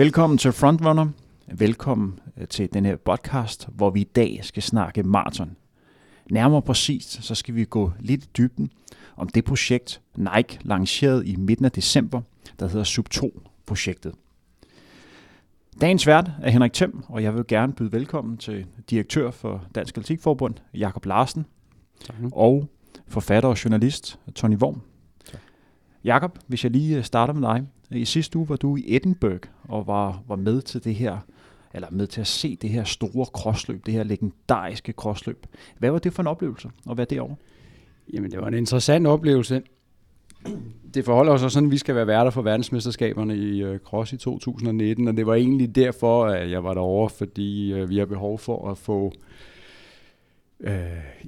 Velkommen til Frontrunner. Velkommen øh, til den her podcast, hvor vi i dag skal snakke maraton. Nærmere præcist, så skal vi gå lidt i dybden om det projekt, Nike lancerede i midten af december, der hedder Sub2-projektet. Dagens vært er Henrik Thiem, og jeg vil gerne byde velkommen til direktør for Dansk Atletikforbund, Jakob Larsen, tak. og forfatter og journalist, Tony Worm. Jakob, hvis jeg lige starter med dig. I sidste uge var du i Edinburgh og var, var med til det her, eller med til at se det her store krossløb, det her legendariske krossløb. Hvad var det for en oplevelse at være derovre? Jamen, det var en interessant oplevelse. Det forholder sig sådan, at vi skal være værter for verdensmesterskaberne i øh, cross i 2019, og det var egentlig derfor, at jeg var derovre, fordi øh, vi har behov for at få øh,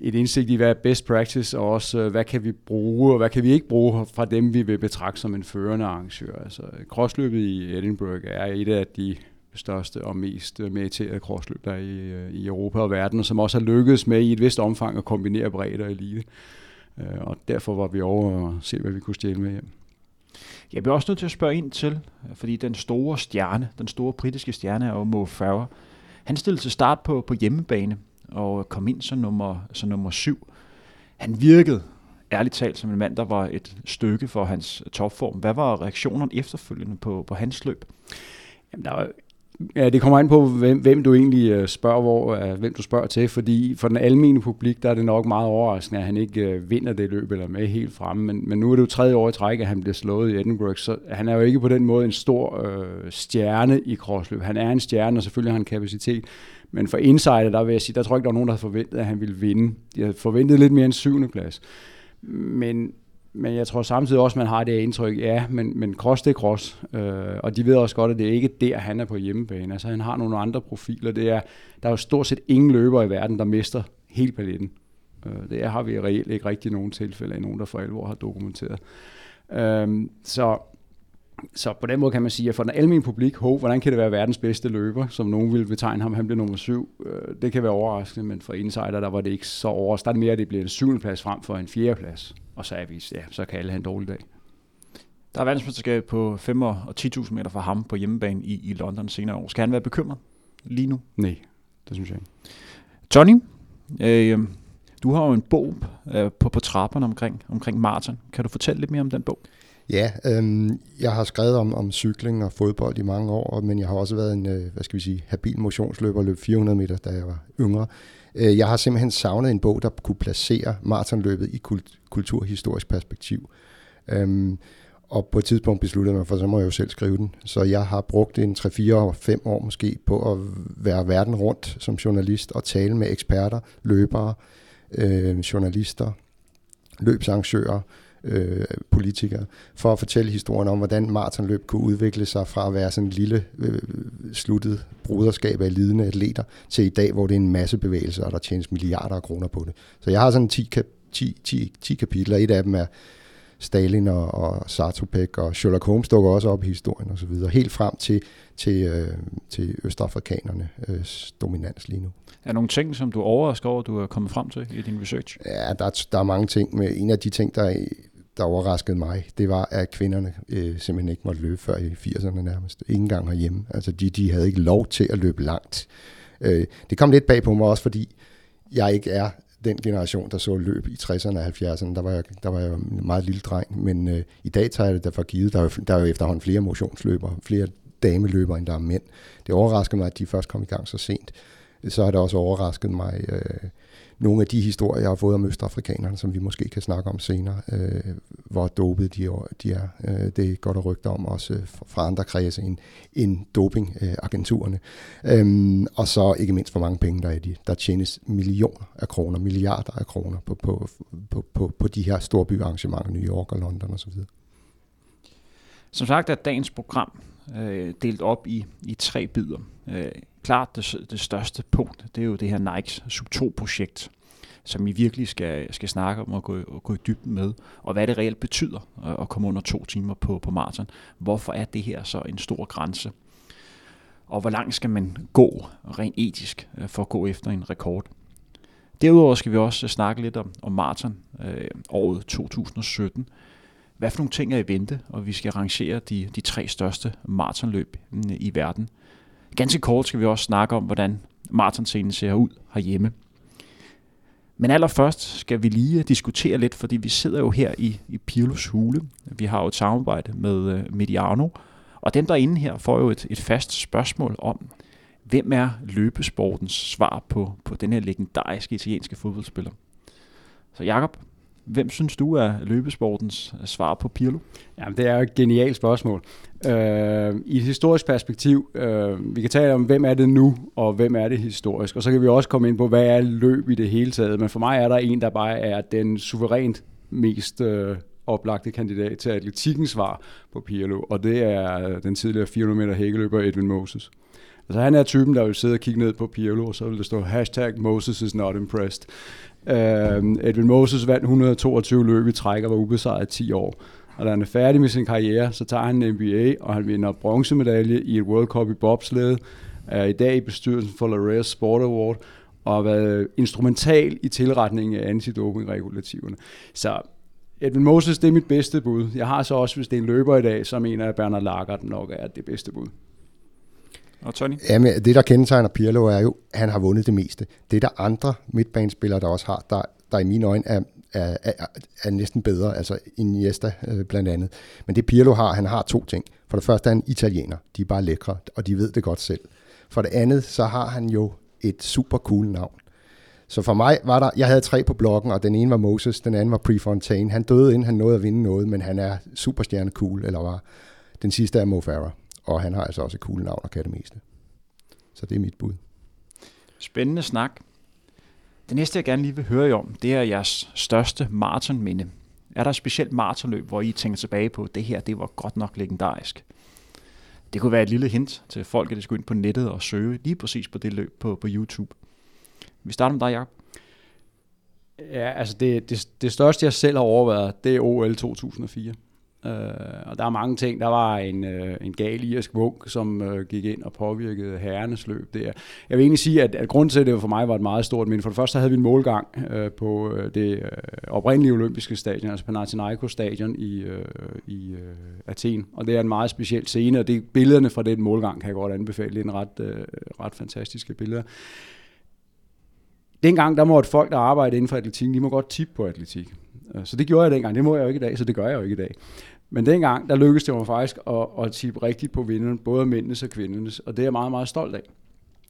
et indsigt i, hvad er best practice, og også øh, hvad kan vi bruge, og hvad kan vi ikke bruge fra dem, vi vil betragte som en førende arrangør. Altså, crossløbet i Edinburgh er et af de største og mest øh, meriterede crossløb, der er i, øh, i Europa og verden, og som også har lykkedes med i et vist omfang at kombinere bredde og elite. Øh, og derfor var vi over og se, hvad vi kunne stjæle med hjem. Jeg bliver også nødt til at spørge ind til, fordi den store stjerne, den store britiske stjerne er jo Mo Farah. Han stillede til start på, på hjemmebane og kom ind som nummer, som nummer syv. Han virkede ærligt talt som en mand, der var et stykke for hans topform. Hvad var reaktionerne efterfølgende på, på hans løb? Jamen, der var Ja, det kommer an på, hvem, hvem du egentlig øh, spørger, hvor, øh, hvem du spørger til, fordi for den almene publik, der er det nok meget overraskende, at han ikke øh, vinder det løb eller med helt fremme, men, men nu er det jo tredje år i træk, at han bliver slået i Edinburgh, så han er jo ikke på den måde en stor øh, stjerne i crossløb. Han er en stjerne, og selvfølgelig har han kapacitet, men for insider, der vil jeg sige, der tror jeg ikke, der var nogen, der havde forventet, at han ville vinde. De havde forventet lidt mere end syvende plads. Men men jeg tror samtidig også, man har det indtryk, ja, men, men cross det er cross, øh, og de ved også godt, at det er ikke der, han er på hjemmebane. Altså han har nogle andre profiler. Det er, der er jo stort set ingen løber i verden, der mister hele paletten. Øh, det har vi reelt ikke rigtig nogen tilfælde af, nogen der for alvor har dokumenteret. Øh, så, så på den måde kan man sige, at for den almindelige publik, ho, hvordan kan det være verdens bedste løber, som nogen vil betegne ham, han bliver nummer syv. Øh, det kan være overraskende, men for insider, der var det ikke så overraskende. Der er mere, at det bliver en syvende plads frem for en fjerde plads og så er vi, ja, så kan alle have en dårlig dag. Der er verdensmesterskab på 5 og 10.000 meter fra ham på hjemmebane i, i London senere år. Skal han være bekymret lige nu? Nej, det synes jeg ikke. Tony, øh, du har jo en bog øh, på, på trapperne omkring, omkring maraton. Kan du fortælle lidt mere om den bog? Ja, øhm, jeg har skrevet om, om cykling og fodbold i mange år, men jeg har også været en, øh, hvad skal vi sige, habil motionsløber, løb 400 meter, da jeg var yngre. Øh, jeg har simpelthen savnet en bog, der kunne placere maratonløbet i kult, kulturhistorisk perspektiv. Øhm, og på et tidspunkt besluttede mig, for så må jeg jo selv skrive den. Så jeg har brugt en 3-4-5 år måske på at være verden rundt som journalist og tale med eksperter, løbere, øh, journalister, løbsarrangører, øh, politikere, for at fortælle historien om, hvordan maratonløb kunne udvikle sig fra at være sådan en lille øh, sluttet bruderskab af lidende atleter, til i dag, hvor det er en masse bevægelser, og der tjenes milliarder af kroner på det. Så jeg har sådan 10, 10, 10, 10 kapitler. Et af dem er Stalin og, og Sartopek, og Sherlock Holmes dukker også op i historien og så videre. Helt frem til, til, øh, til østafrikanerne øh, dominans lige nu. Er der nogle ting, som du overrasker over, du er kommet frem til i din research? Ja, der, der er mange ting. Men en af de ting, der der overraskede mig, det var, at kvinderne øh, simpelthen ikke måtte løbe før i 80'erne nærmest. Ingen gang herhjemme. Altså, de, de havde ikke lov til at løbe langt. Øh, det kom lidt bag på mig også, fordi jeg ikke er den generation, der så løb i 60'erne og 70'erne. Der var jeg, der var jeg en meget lille dreng, men øh, i dag tager jeg det derfor givet. Der er, jo, der er jo efterhånden flere motionsløbere, flere dameløbere, end der er mænd. Det overraskede mig, at de først kom i gang så sent. Så har det også overrasket mig, øh, nogle af de historier, jeg har fået om østafrikanerne, som vi måske kan snakke om senere, øh, hvor dopet de, de er. Øh, det er godt at rygte om, også øh, fra andre kredse end, end dopingagenturerne. Øh, og så ikke mindst, hvor mange penge der er i de. Der tjenes millioner af kroner, milliarder af kroner på, på, på, på, på de her store byarrangementer, New York og London osv. Som sagt er dagens program øh, delt op i, i tre bidder. Øh, klart det, det største punkt, det er jo det her Nikes Sub2-projekt, som vi virkelig skal, skal snakke om og gå, og gå i dybden med, og hvad det reelt betyder at komme under to timer på, på maraton. Hvorfor er det her så en stor grænse? Og hvor langt skal man gå rent etisk øh, for at gå efter en rekord? Derudover skal vi også snakke lidt om, om maraton øh, året 2017. hvad for nogle ting er i vente, og vi skal arrangere de, de tre største maratonløb øh, i verden. Ganske kort skal vi også snakke om, hvordan maratonscenen ser ud herhjemme. Men allerførst skal vi lige diskutere lidt, fordi vi sidder jo her i, i Pirlos hule. Vi har jo et samarbejde med øh, Mediano, og dem derinde her får jo et, et fast spørgsmål om, hvem er løbesportens svar på, på den her legendariske italienske fodboldspiller? Så Jakob, Hvem synes du er løbesportens øh, svar på Pirlo? Jamen, det er et genialt spørgsmål. Øh, I et historisk perspektiv, øh, vi kan tale om, hvem er det nu, og hvem er det historisk. Og så kan vi også komme ind på, hvad er løb i det hele taget. Men for mig er der en, der bare er den suverænt mest øh, oplagte kandidat til atletikkens svar på Pirlo, og det er den tidligere 400 meter hækkeløber Edwin Moses. Altså han er typen, der vil sidde og kigge ned på Pirlo, og så vil der stå hashtag Moses is not impressed. Uh, Edwin Moses vandt 122 løb i træk og var ubesejret 10 år. Og da han er færdig med sin karriere, så tager han en NBA, og han vinder bronzemedalje i et World Cup i bobsled. Er i dag i bestyrelsen for Lareas Sport Award, og har været instrumental i tilretningen af antidopingregulativerne. Så Edwin Moses, det er mit bedste bud. Jeg har så også, hvis det er en løber i dag, så mener jeg, at Bernard Lager nok er det bedste bud. Og Tony? Jamen, det, der kendetegner Pirlo, er jo, at han har vundet det meste. Det er der andre midtbanespillere, der også har, der, der i mine øjne er, er, er, er næsten bedre, altså Iniesta øh, blandt andet. Men det Pirlo har, han har to ting. For det første er han italiener, de er bare lækre, og de ved det godt selv. For det andet, så har han jo et super cool navn. Så for mig var der, jeg havde tre på blokken, og den ene var Moses, den anden var Prefontaine. Han døde, inden han nåede at vinde noget, men han er superstjerne cool, eller var. Den sidste er Mo Farah og han har altså også et cool navn og kan det meste. Så det er mit bud. Spændende snak. Det næste, jeg gerne lige vil høre jer om, det er jeres største maratonminde. Er der et specielt maratonløb, hvor I tænker tilbage på, det her, det var godt nok legendarisk? Det kunne være et lille hint til folk, at de skulle ind på nettet og søge lige præcis på det løb på, på YouTube. Vi starter med dig, Jacob. Ja, altså det, det, det største, jeg selv har overvejet, det er OL 2004. Øh, og der er mange ting. Der var en, øh, en gal irsk vunk, som øh, gik ind og påvirkede herrenes løb der. Jeg vil egentlig sige, at, at grunden til, at det for mig var et meget stort men For det første havde vi en målgang øh, på øh, det øh, oprindelige olympiske stadion, altså Panathinaikos stadion i, øh, i øh, Athen. Og det er en meget speciel scene, og det, billederne fra den målgang kan jeg godt anbefale. Det er en ret, øh, ret fantastiske billeder. Dengang, der måtte folk, der arbejdede inden for atletik, de må godt tippe på atletik. Øh, så det gjorde jeg dengang. Det må jeg jo ikke i dag, så det gør jeg jo ikke i dag. Men dengang, der lykkedes det mig faktisk at, at tippe rigtigt på vinderne, både mændenes og kvindernes, og det er jeg meget, meget stolt af.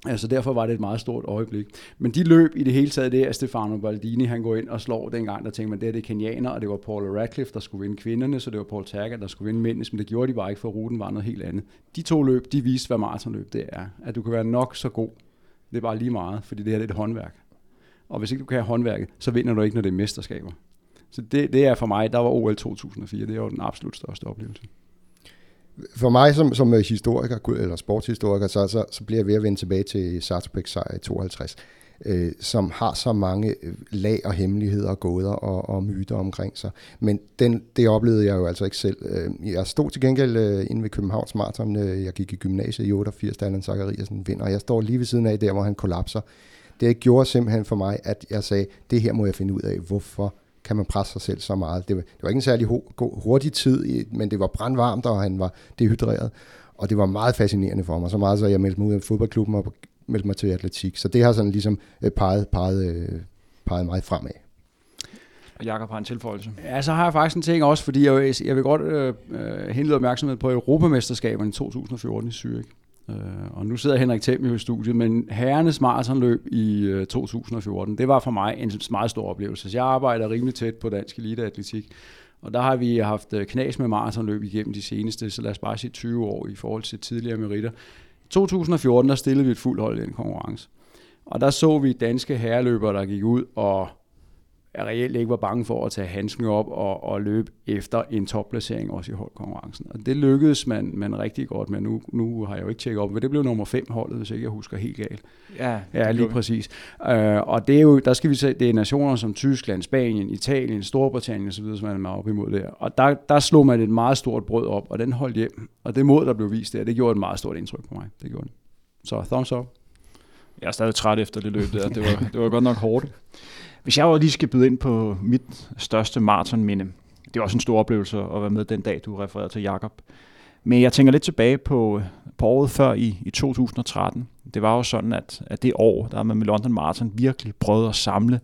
Altså derfor var det et meget stort øjeblik. Men de løb i det hele taget, det er Stefano Baldini, han går ind og slår dengang, der tænkte man, det er det kenianer, og det var Paul Radcliffe, der skulle vinde kvinderne, så det var Paul Taggart, der skulle vinde mændene, men det gjorde de bare ikke, for ruten var noget helt andet. De to løb, de viste, hvad maratonløb det er. At du kan være nok så god. Det er bare lige meget, fordi det her det er et håndværk. Og hvis ikke du kan have håndværket, så vinder du ikke, når det er mesterskaber. Så det, det er for mig, der var OL 2004, det er jo den absolut største oplevelse. For mig som, som øh, historiker, eller sportshistoriker, så, så, så bliver jeg ved at vende tilbage til Sartobæk sejr i 52, øh, som har så mange øh, lag og hemmeligheder og gåder og, og myter omkring sig. Men den, det oplevede jeg jo altså ikke selv. Øh, jeg stod til gengæld øh, inde ved Københavns Marathon. Jeg gik i gymnasiet i 88, da Allan Zachariasen vinder, og jeg står lige ved siden af der, hvor han kollapser. Det gjorde simpelthen for mig, at jeg sagde, det her må jeg finde ud af, hvorfor kan man presse sig selv så meget. Det var, det var ikke en særlig hurtig tid, men det var brandvarmt, og han var dehydreret. Og det var meget fascinerende for mig, så meget så jeg meldte mig ud af fodboldklubben og meldte mig til atletik. Så det har sådan ligesom øh, peget, peget, øh, peget mig fremad. Og Jakob har en tilføjelse. Ja, så har jeg faktisk en ting også, fordi jeg, jeg vil godt øh, øh henlede opmærksomhed på Europamesterskaberne i 2014 i Zürich. Øh, og nu sidder Henrik Thiem i studiet, men herrenes maratonløb i øh, 2014, det var for mig en meget stor oplevelse. Så jeg arbejder rimelig tæt på dansk eliteatletik, og der har vi haft øh, knas med maratonløb igennem de seneste, så lad os bare sige 20 år i forhold til tidligere meritter. I 2014, der stillede vi et fuldt hold i den konkurrence. Og der så vi danske herreløbere, der gik ud og jeg reelt ikke var bange for at tage handsken op og, og løbe efter en topplacering også i holdkonkurrencen. Og det lykkedes man, man rigtig godt med. Nu, nu har jeg jo ikke tjekket op, men det blev nummer 5 holdet, hvis ikke jeg husker helt galt. Ja, ja lige præcis. Uh, og det er jo, der skal vi se, det er nationer som Tyskland, Spanien, Italien, Storbritannien osv., som man er op imod der. Og der, der slog man et meget stort brød op, og den holdt hjem. Og det mod, der blev vist der, det gjorde et meget stort indtryk på mig. Det gjorde det. Så thumbs up. Jeg er stadig træt efter det løb der. Det var, det var godt nok hårdt. Hvis jeg lige skal byde ind på mit største maratonminde, det var også en stor oplevelse at være med den dag, du refererede til, Jakob. Men jeg tænker lidt tilbage på, på året før i, i 2013. Det var jo sådan, at, at det år, der man med London Marathon virkelig prøvede at samle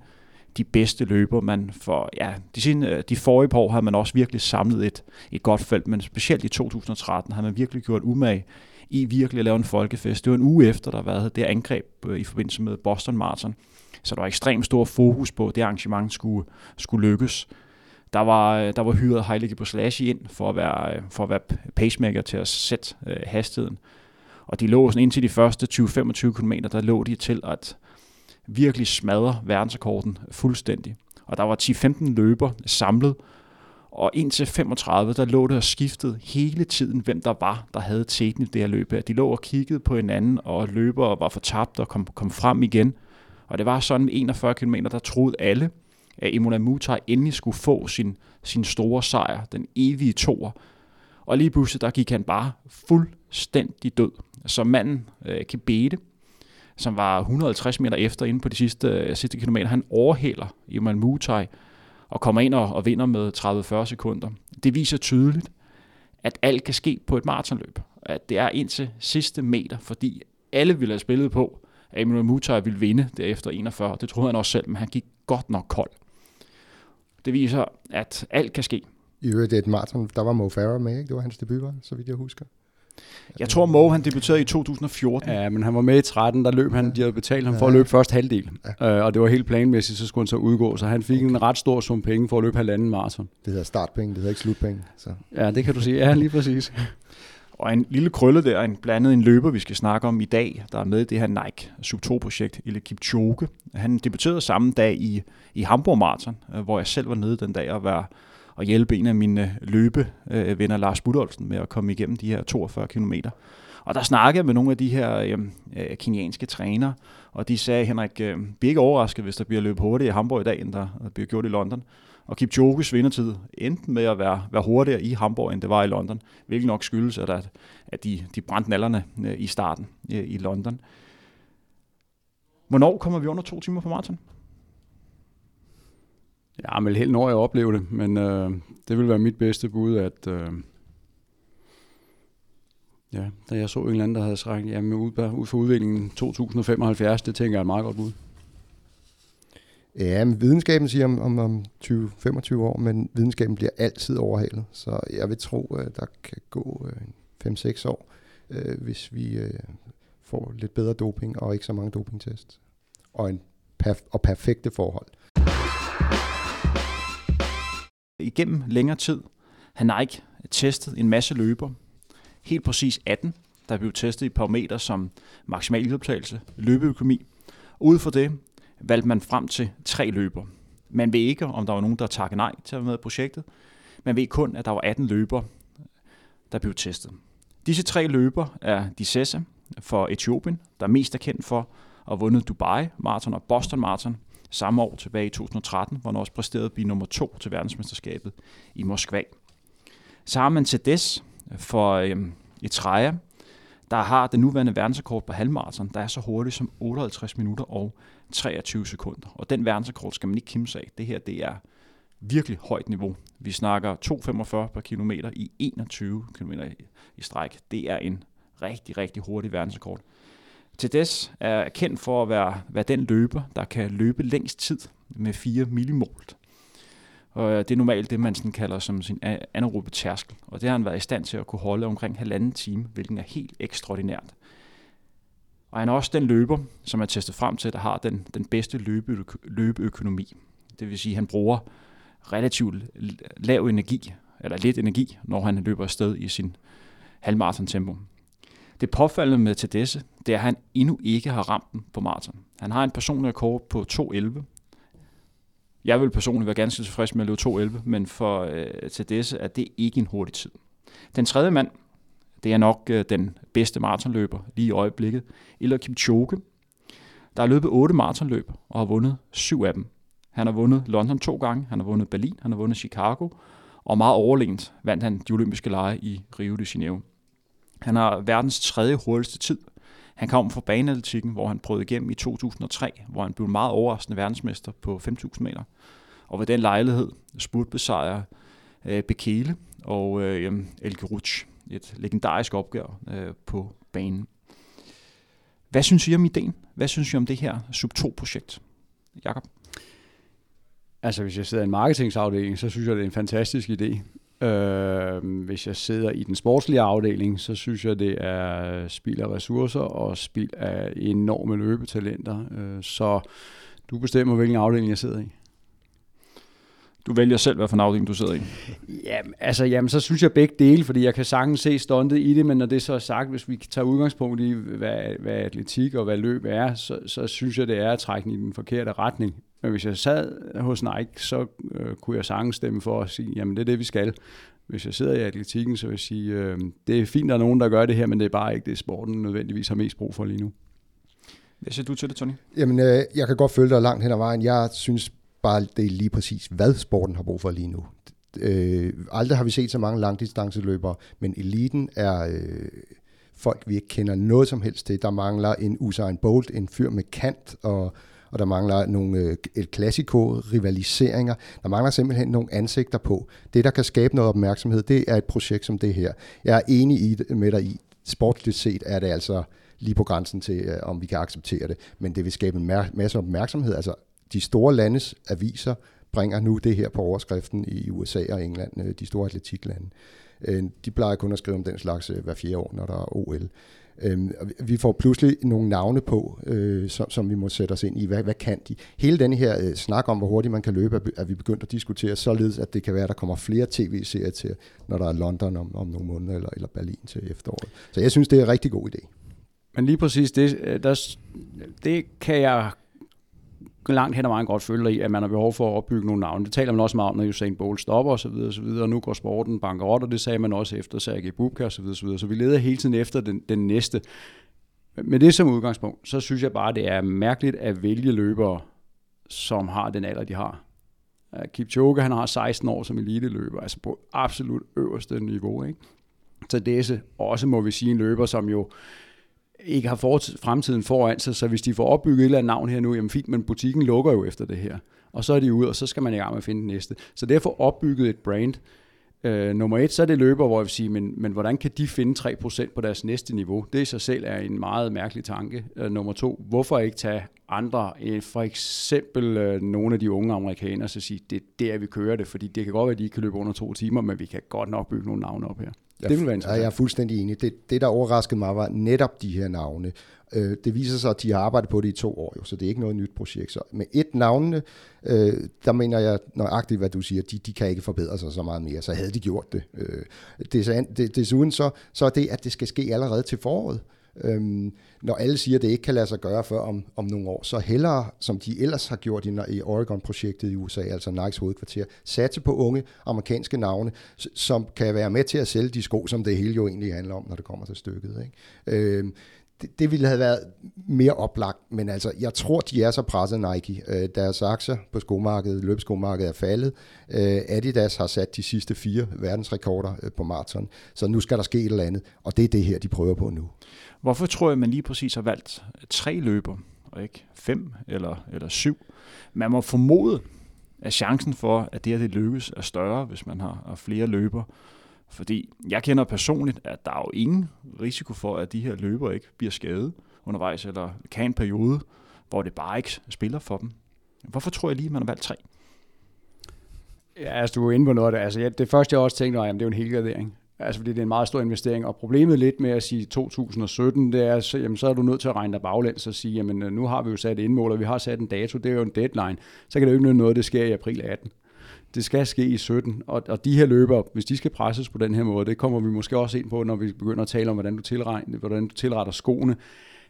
de bedste løber. Man for, ja, de, sine, øh, de forrige par år har man også virkelig samlet et, et godt felt, men specielt i 2013 har man virkelig gjort umage i virkelig at lave en folkefest. Det var en uge efter, der var det angreb øh, i forbindelse med Boston Marathon. Så der var ekstremt stor fokus på, at det arrangement skulle, skulle lykkes. Der var, øh, der var hyret Heilige på Slash ind for at, være, øh, for at være pacemaker til at sætte øh, hastigheden. Og de lå sådan indtil de første 20-25 km, der lå de til at virkelig smadre verdensrekorden fuldstændig. Og der var 10-15 løber samlet, og indtil 35, der lå det og skiftede hele tiden, hvem der var, der havde teten i det her løb. De lå og kiggede på hinanden, og løber var fortabt og kom, kom frem igen. Og det var sådan med 41 km, der troede alle, at Imola Mutai endelig skulle få sin, sin store sejr, den evige toer. Og lige pludselig, der gik han bare fuldstændig død. Så manden, øh, Kibete, som var 150 meter efter inde på de sidste, øh, sidste kilometer, han overhælder Imola Mutai og kommer ind og, og vinder med 30-40 sekunder. Det viser tydeligt, at alt kan ske på et maratonløb. At det er indtil sidste meter, fordi alle ville have spillet på, Emmanuel Mutai ville vinde derefter 41. Det troede han også selv, men han gik godt nok kold. Det viser, at alt kan ske. I øvrigt, det er et maraton, der var Mo Farah med, ikke? Det var hans debut, var, så vidt jeg husker. Jeg tror, Mo han debuterede i 2014. Ja, men han var med i 13, der løb han, de havde betalt ham for at løbe først halvdel. Ja. Øh, og det var helt planmæssigt, så skulle han så udgå. Så han fik okay. en ret stor sum penge for at løbe halvanden maraton. Det hedder startpenge, det hedder ikke slutpenge. Så. Ja, det kan du sige. Ja, lige præcis. Og en lille krølle der, en blandet en løber, vi skal snakke om i dag, der er med i det her Nike Sub-2-projekt, Ile Kipchoge. Han debuterede samme dag i, i Hamburg Marathon, øh, hvor jeg selv var nede den dag og var og hjælpe en af mine øh, løbevenner, Lars Budolsen, med at komme igennem de her 42 km. Og der snakkede jeg med nogle af de her øh, øh kenianske trænere, og de sagde, Henrik, øh, vi er ikke overrasket, hvis der bliver løbet hurtigere i Hamburg i dag, end der bliver gjort i London. Og Kipchoges vindertid endte med at være, være hurtigere i Hamburg, end det var i London, hvilket nok skyldes, at, at de, de brændte nallerne øh, i starten øh, i London. Hvornår kommer vi under to timer på maraton? Ja, men helt når jeg oplever det, men øh, det vil være mit bedste bud, at øh, ja, da jeg så en eller anden, der havde sagt, jamen ud, ud for udviklingen 2075, det tænker jeg er et meget godt bud. Ja, men videnskaben siger om, om, om 20-25 år, men videnskaben bliver altid overhalet. Så jeg vil tro, at der kan gå øh, 5-6 år, øh, hvis vi øh, får lidt bedre doping og ikke så mange dopingtests. Og, en perf- og perfekte forhold. Igennem længere tid har Nike testet en masse løber. Helt præcis 18, der blev testet i parametre som maksimal ildoptagelse, løbeøkonomi. Ud fra det valgte man frem til tre løber. Man ved ikke, om der var nogen, der takkede nej til at være med i projektet. Man ved kun, at der var 18 løber, der blev testet. Disse tre løber er Dissese for Etiopien, der er mest er kendt for at have vundet Dubai Marathon og Boston Marathon samme år tilbage i 2013, hvor han også præsterede at blive nummer to til verdensmesterskabet i Moskva. Så har man Tedes for øhm, Etreja, der har den nuværende verdensrekord på halvmarathon, der er så hurtigt som 58 minutter og 23 sekunder. Og den verdensrekord skal man ikke kimse af. Det her det er virkelig højt niveau. Vi snakker 2,45 per kilometer i 21 km i stræk. Det er en rigtig, rigtig hurtig verdensrekord. Tedes er kendt for at være, være den løber, der kan løbe længst tid med 4 millimol. Og øh, det er normalt det, man sådan kalder som sin anaerobe tærskel. Og det har han været i stand til at kunne holde omkring halvanden time, hvilket er helt ekstraordinært. Og han er også den løber, som er testet frem til, der har den, den bedste løbe, løbeøkonomi. Det vil sige, at han bruger relativt lav energi, eller lidt energi, når han løber afsted i sin halvmarathon tempo. Det påfaldende med Tedesse, det er, at han endnu ikke har ramt den på maraton. Han har en personlig rekord på 2.11. Jeg vil personligt være ganske tilfreds med at løbe 2.11, men for øh, Tedesse er det ikke en hurtig tid. Den tredje mand, det er nok øh, den bedste maratonløber lige i øjeblikket, eller Kipchoge, der har løbet otte maratonløb og har vundet syv af dem. Han har vundet London to gange, han har vundet Berlin, han har vundet Chicago, og meget overlegent vandt han de olympiske lege i Rio de Janeiro. Han har verdens tredje hurtigste tid. Han kom fra baneatletikken, hvor han prøvede igennem i 2003, hvor han blev meget overraskende verdensmester på 5.000 meter. Og ved den lejlighed spurtbesejrer øh, Bekele og øh, Elke Rutsch. Et legendarisk opgør øh, på banen. Hvad synes I om ideen? Hvad synes I om det her Sub2-projekt? Jakob? Altså, hvis jeg sidder i en marketingsafdeling, så synes jeg, det er en fantastisk idé. Øh, hvis jeg sidder i den sportslige afdeling, så synes jeg, det er spild af ressourcer og spild af enorme løbetalenter. Øh, så du bestemmer, hvilken afdeling jeg sidder i. Du vælger selv, hvad for en afdeling du sidder i. Jamen, altså, jamen, så synes jeg begge dele, fordi jeg kan sagtens se stuntet i det, men når det så er sagt, hvis vi tager udgangspunkt i, hvad, hvad atletik og hvad løb er, så, så synes jeg, det er at trække i den forkerte retning. Men hvis jeg sad hos Nike, så øh, kunne jeg sagtens stemme for at sige, jamen det er det, vi skal. Hvis jeg sidder i atletikken, så vil jeg sige, øh, det er fint, der er nogen, der gør det her, men det er bare ikke det, sporten nødvendigvis har mest brug for lige nu. Hvad siger du til det, Tony? Jamen, øh, jeg kan godt følge dig langt hen ad vejen. Jeg synes bare, det er lige præcis, hvad sporten har brug for lige nu. Øh, aldrig har vi set så mange langdistanceløbere, men eliten er øh, folk, vi ikke kender noget som helst til. Der mangler en Usain Bolt, en fyr med kant, og, og der mangler nogle øh, El Clasico-rivaliseringer. Der mangler simpelthen nogle ansigter på. Det, der kan skabe noget opmærksomhed, det er et projekt som det her. Jeg er enig i det, med dig i, sportligt set er det altså lige på grænsen til, øh, om vi kan acceptere det, men det vil skabe en masse opmærksomhed. Altså de store landes aviser bringer nu det her på overskriften i USA og England, øh, de store atletiklande. Øh, de plejer kun at skrive om den slags øh, hver fjerde år, når der er OL. Øhm, vi får pludselig nogle navne på, som, som vi må sætte os ind i. Hvad, hvad kan de? Hele den her snak om, hvor hurtigt man kan løbe, er vi begyndt at diskutere, således at det kan være, at der kommer flere tv-serier til, når der er London om, om nogle måneder, eller, eller Berlin til efteråret. Så jeg synes, det er en rigtig god idé. Men lige præcis det, der, det kan jeg langt hen ad vejen godt føler i, at man har behov for at opbygge nogle navne. Det taler man også meget om, når Usain Bolt stopper osv. osv. Og nu går sporten bankerot, og det sagde man også efter Sergej Bubka osv. osv. Så vi leder hele tiden efter den, den næste. Med det som udgangspunkt, så synes jeg bare, det er mærkeligt at vælge løbere, som har den alder, de har. Kipchoge, han har 16 år som elite-løber, altså på absolut øverste niveau. Ikke? Tadesse også, må vi sige, en løber, som jo ikke har fremtiden foran sig, så hvis de får opbygget et eller andet navn her nu, jamen fint, men butikken lukker jo efter det her. Og så er de ude, og så skal man i gang med at finde den næste. Så derfor opbygget et brand. Øh, nummer et, så er det løber, hvor jeg vil sige, men, men hvordan kan de finde 3% på deres næste niveau? Det i sig selv er en meget mærkelig tanke. Øh, nummer to, hvorfor ikke tage andre, øh, for eksempel øh, nogle af de unge amerikanere, så sige, det er der, vi kører det, fordi det kan godt være, at de ikke kan løbe under to timer, men vi kan godt nok bygge nogle navne op her. Jeg, det vil være interessant. Jeg er fuldstændig enig. Det, det, der overraskede mig, var netop de her navne. Øh, det viser sig, at de har arbejdet på det i to år, jo, så det er ikke noget nyt projekt. Så med et navne, øh, der mener jeg nøjagtigt, hvad du siger, de, de kan ikke forbedre sig så meget mere, så havde de gjort det. Øh, det, det desuden så, så er det, at det skal ske allerede til foråret. Øhm, når alle siger, at det ikke kan lade sig gøre før om, om nogle år, så hellere, som de ellers har gjort i, i Oregon-projektet i USA, altså Nikes hovedkvarter, satse på unge amerikanske navne, som kan være med til at sælge de sko, som det hele jo egentlig handler om, når det kommer til stykket. Ikke? Øhm, det, det ville have været mere oplagt, men altså, jeg tror, de er så presset Nike. Øh, deres aktier på skomarkedet, løbskomarkedet er faldet. Øh, Adidas har sat de sidste fire verdensrekorder øh, på maraton, så nu skal der ske et eller andet, og det er det her, de prøver på nu. Hvorfor tror jeg, man lige præcis har valgt tre løber, og ikke fem eller, eller syv? Man må formode, at chancen for, at det her det lykkes, er større, hvis man har, flere løber. Fordi jeg kender personligt, at der er jo ingen risiko for, at de her løber ikke bliver skadet undervejs, eller kan en periode, hvor det bare ikke spiller for dem. Hvorfor tror jeg lige, at man har valgt tre? Ja, altså du er inde på noget af det. Altså, ja, det første jeg også tænkte, at det er jo en helgradering. Altså fordi det er en meget stor investering, og problemet lidt med at sige 2017, det er, så, jamen, så er du nødt til at regne dig baglæns og sige, jamen øh, nu har vi jo sat indmål, og vi har sat en dato, det er jo en deadline. Så kan det jo ikke noget, det sker i april 18. Det skal ske i 17, og, og de her løber, hvis de skal presses på den her måde, det kommer vi måske også ind på, når vi begynder at tale om, hvordan du, tilregner, hvordan du tilretter skoene.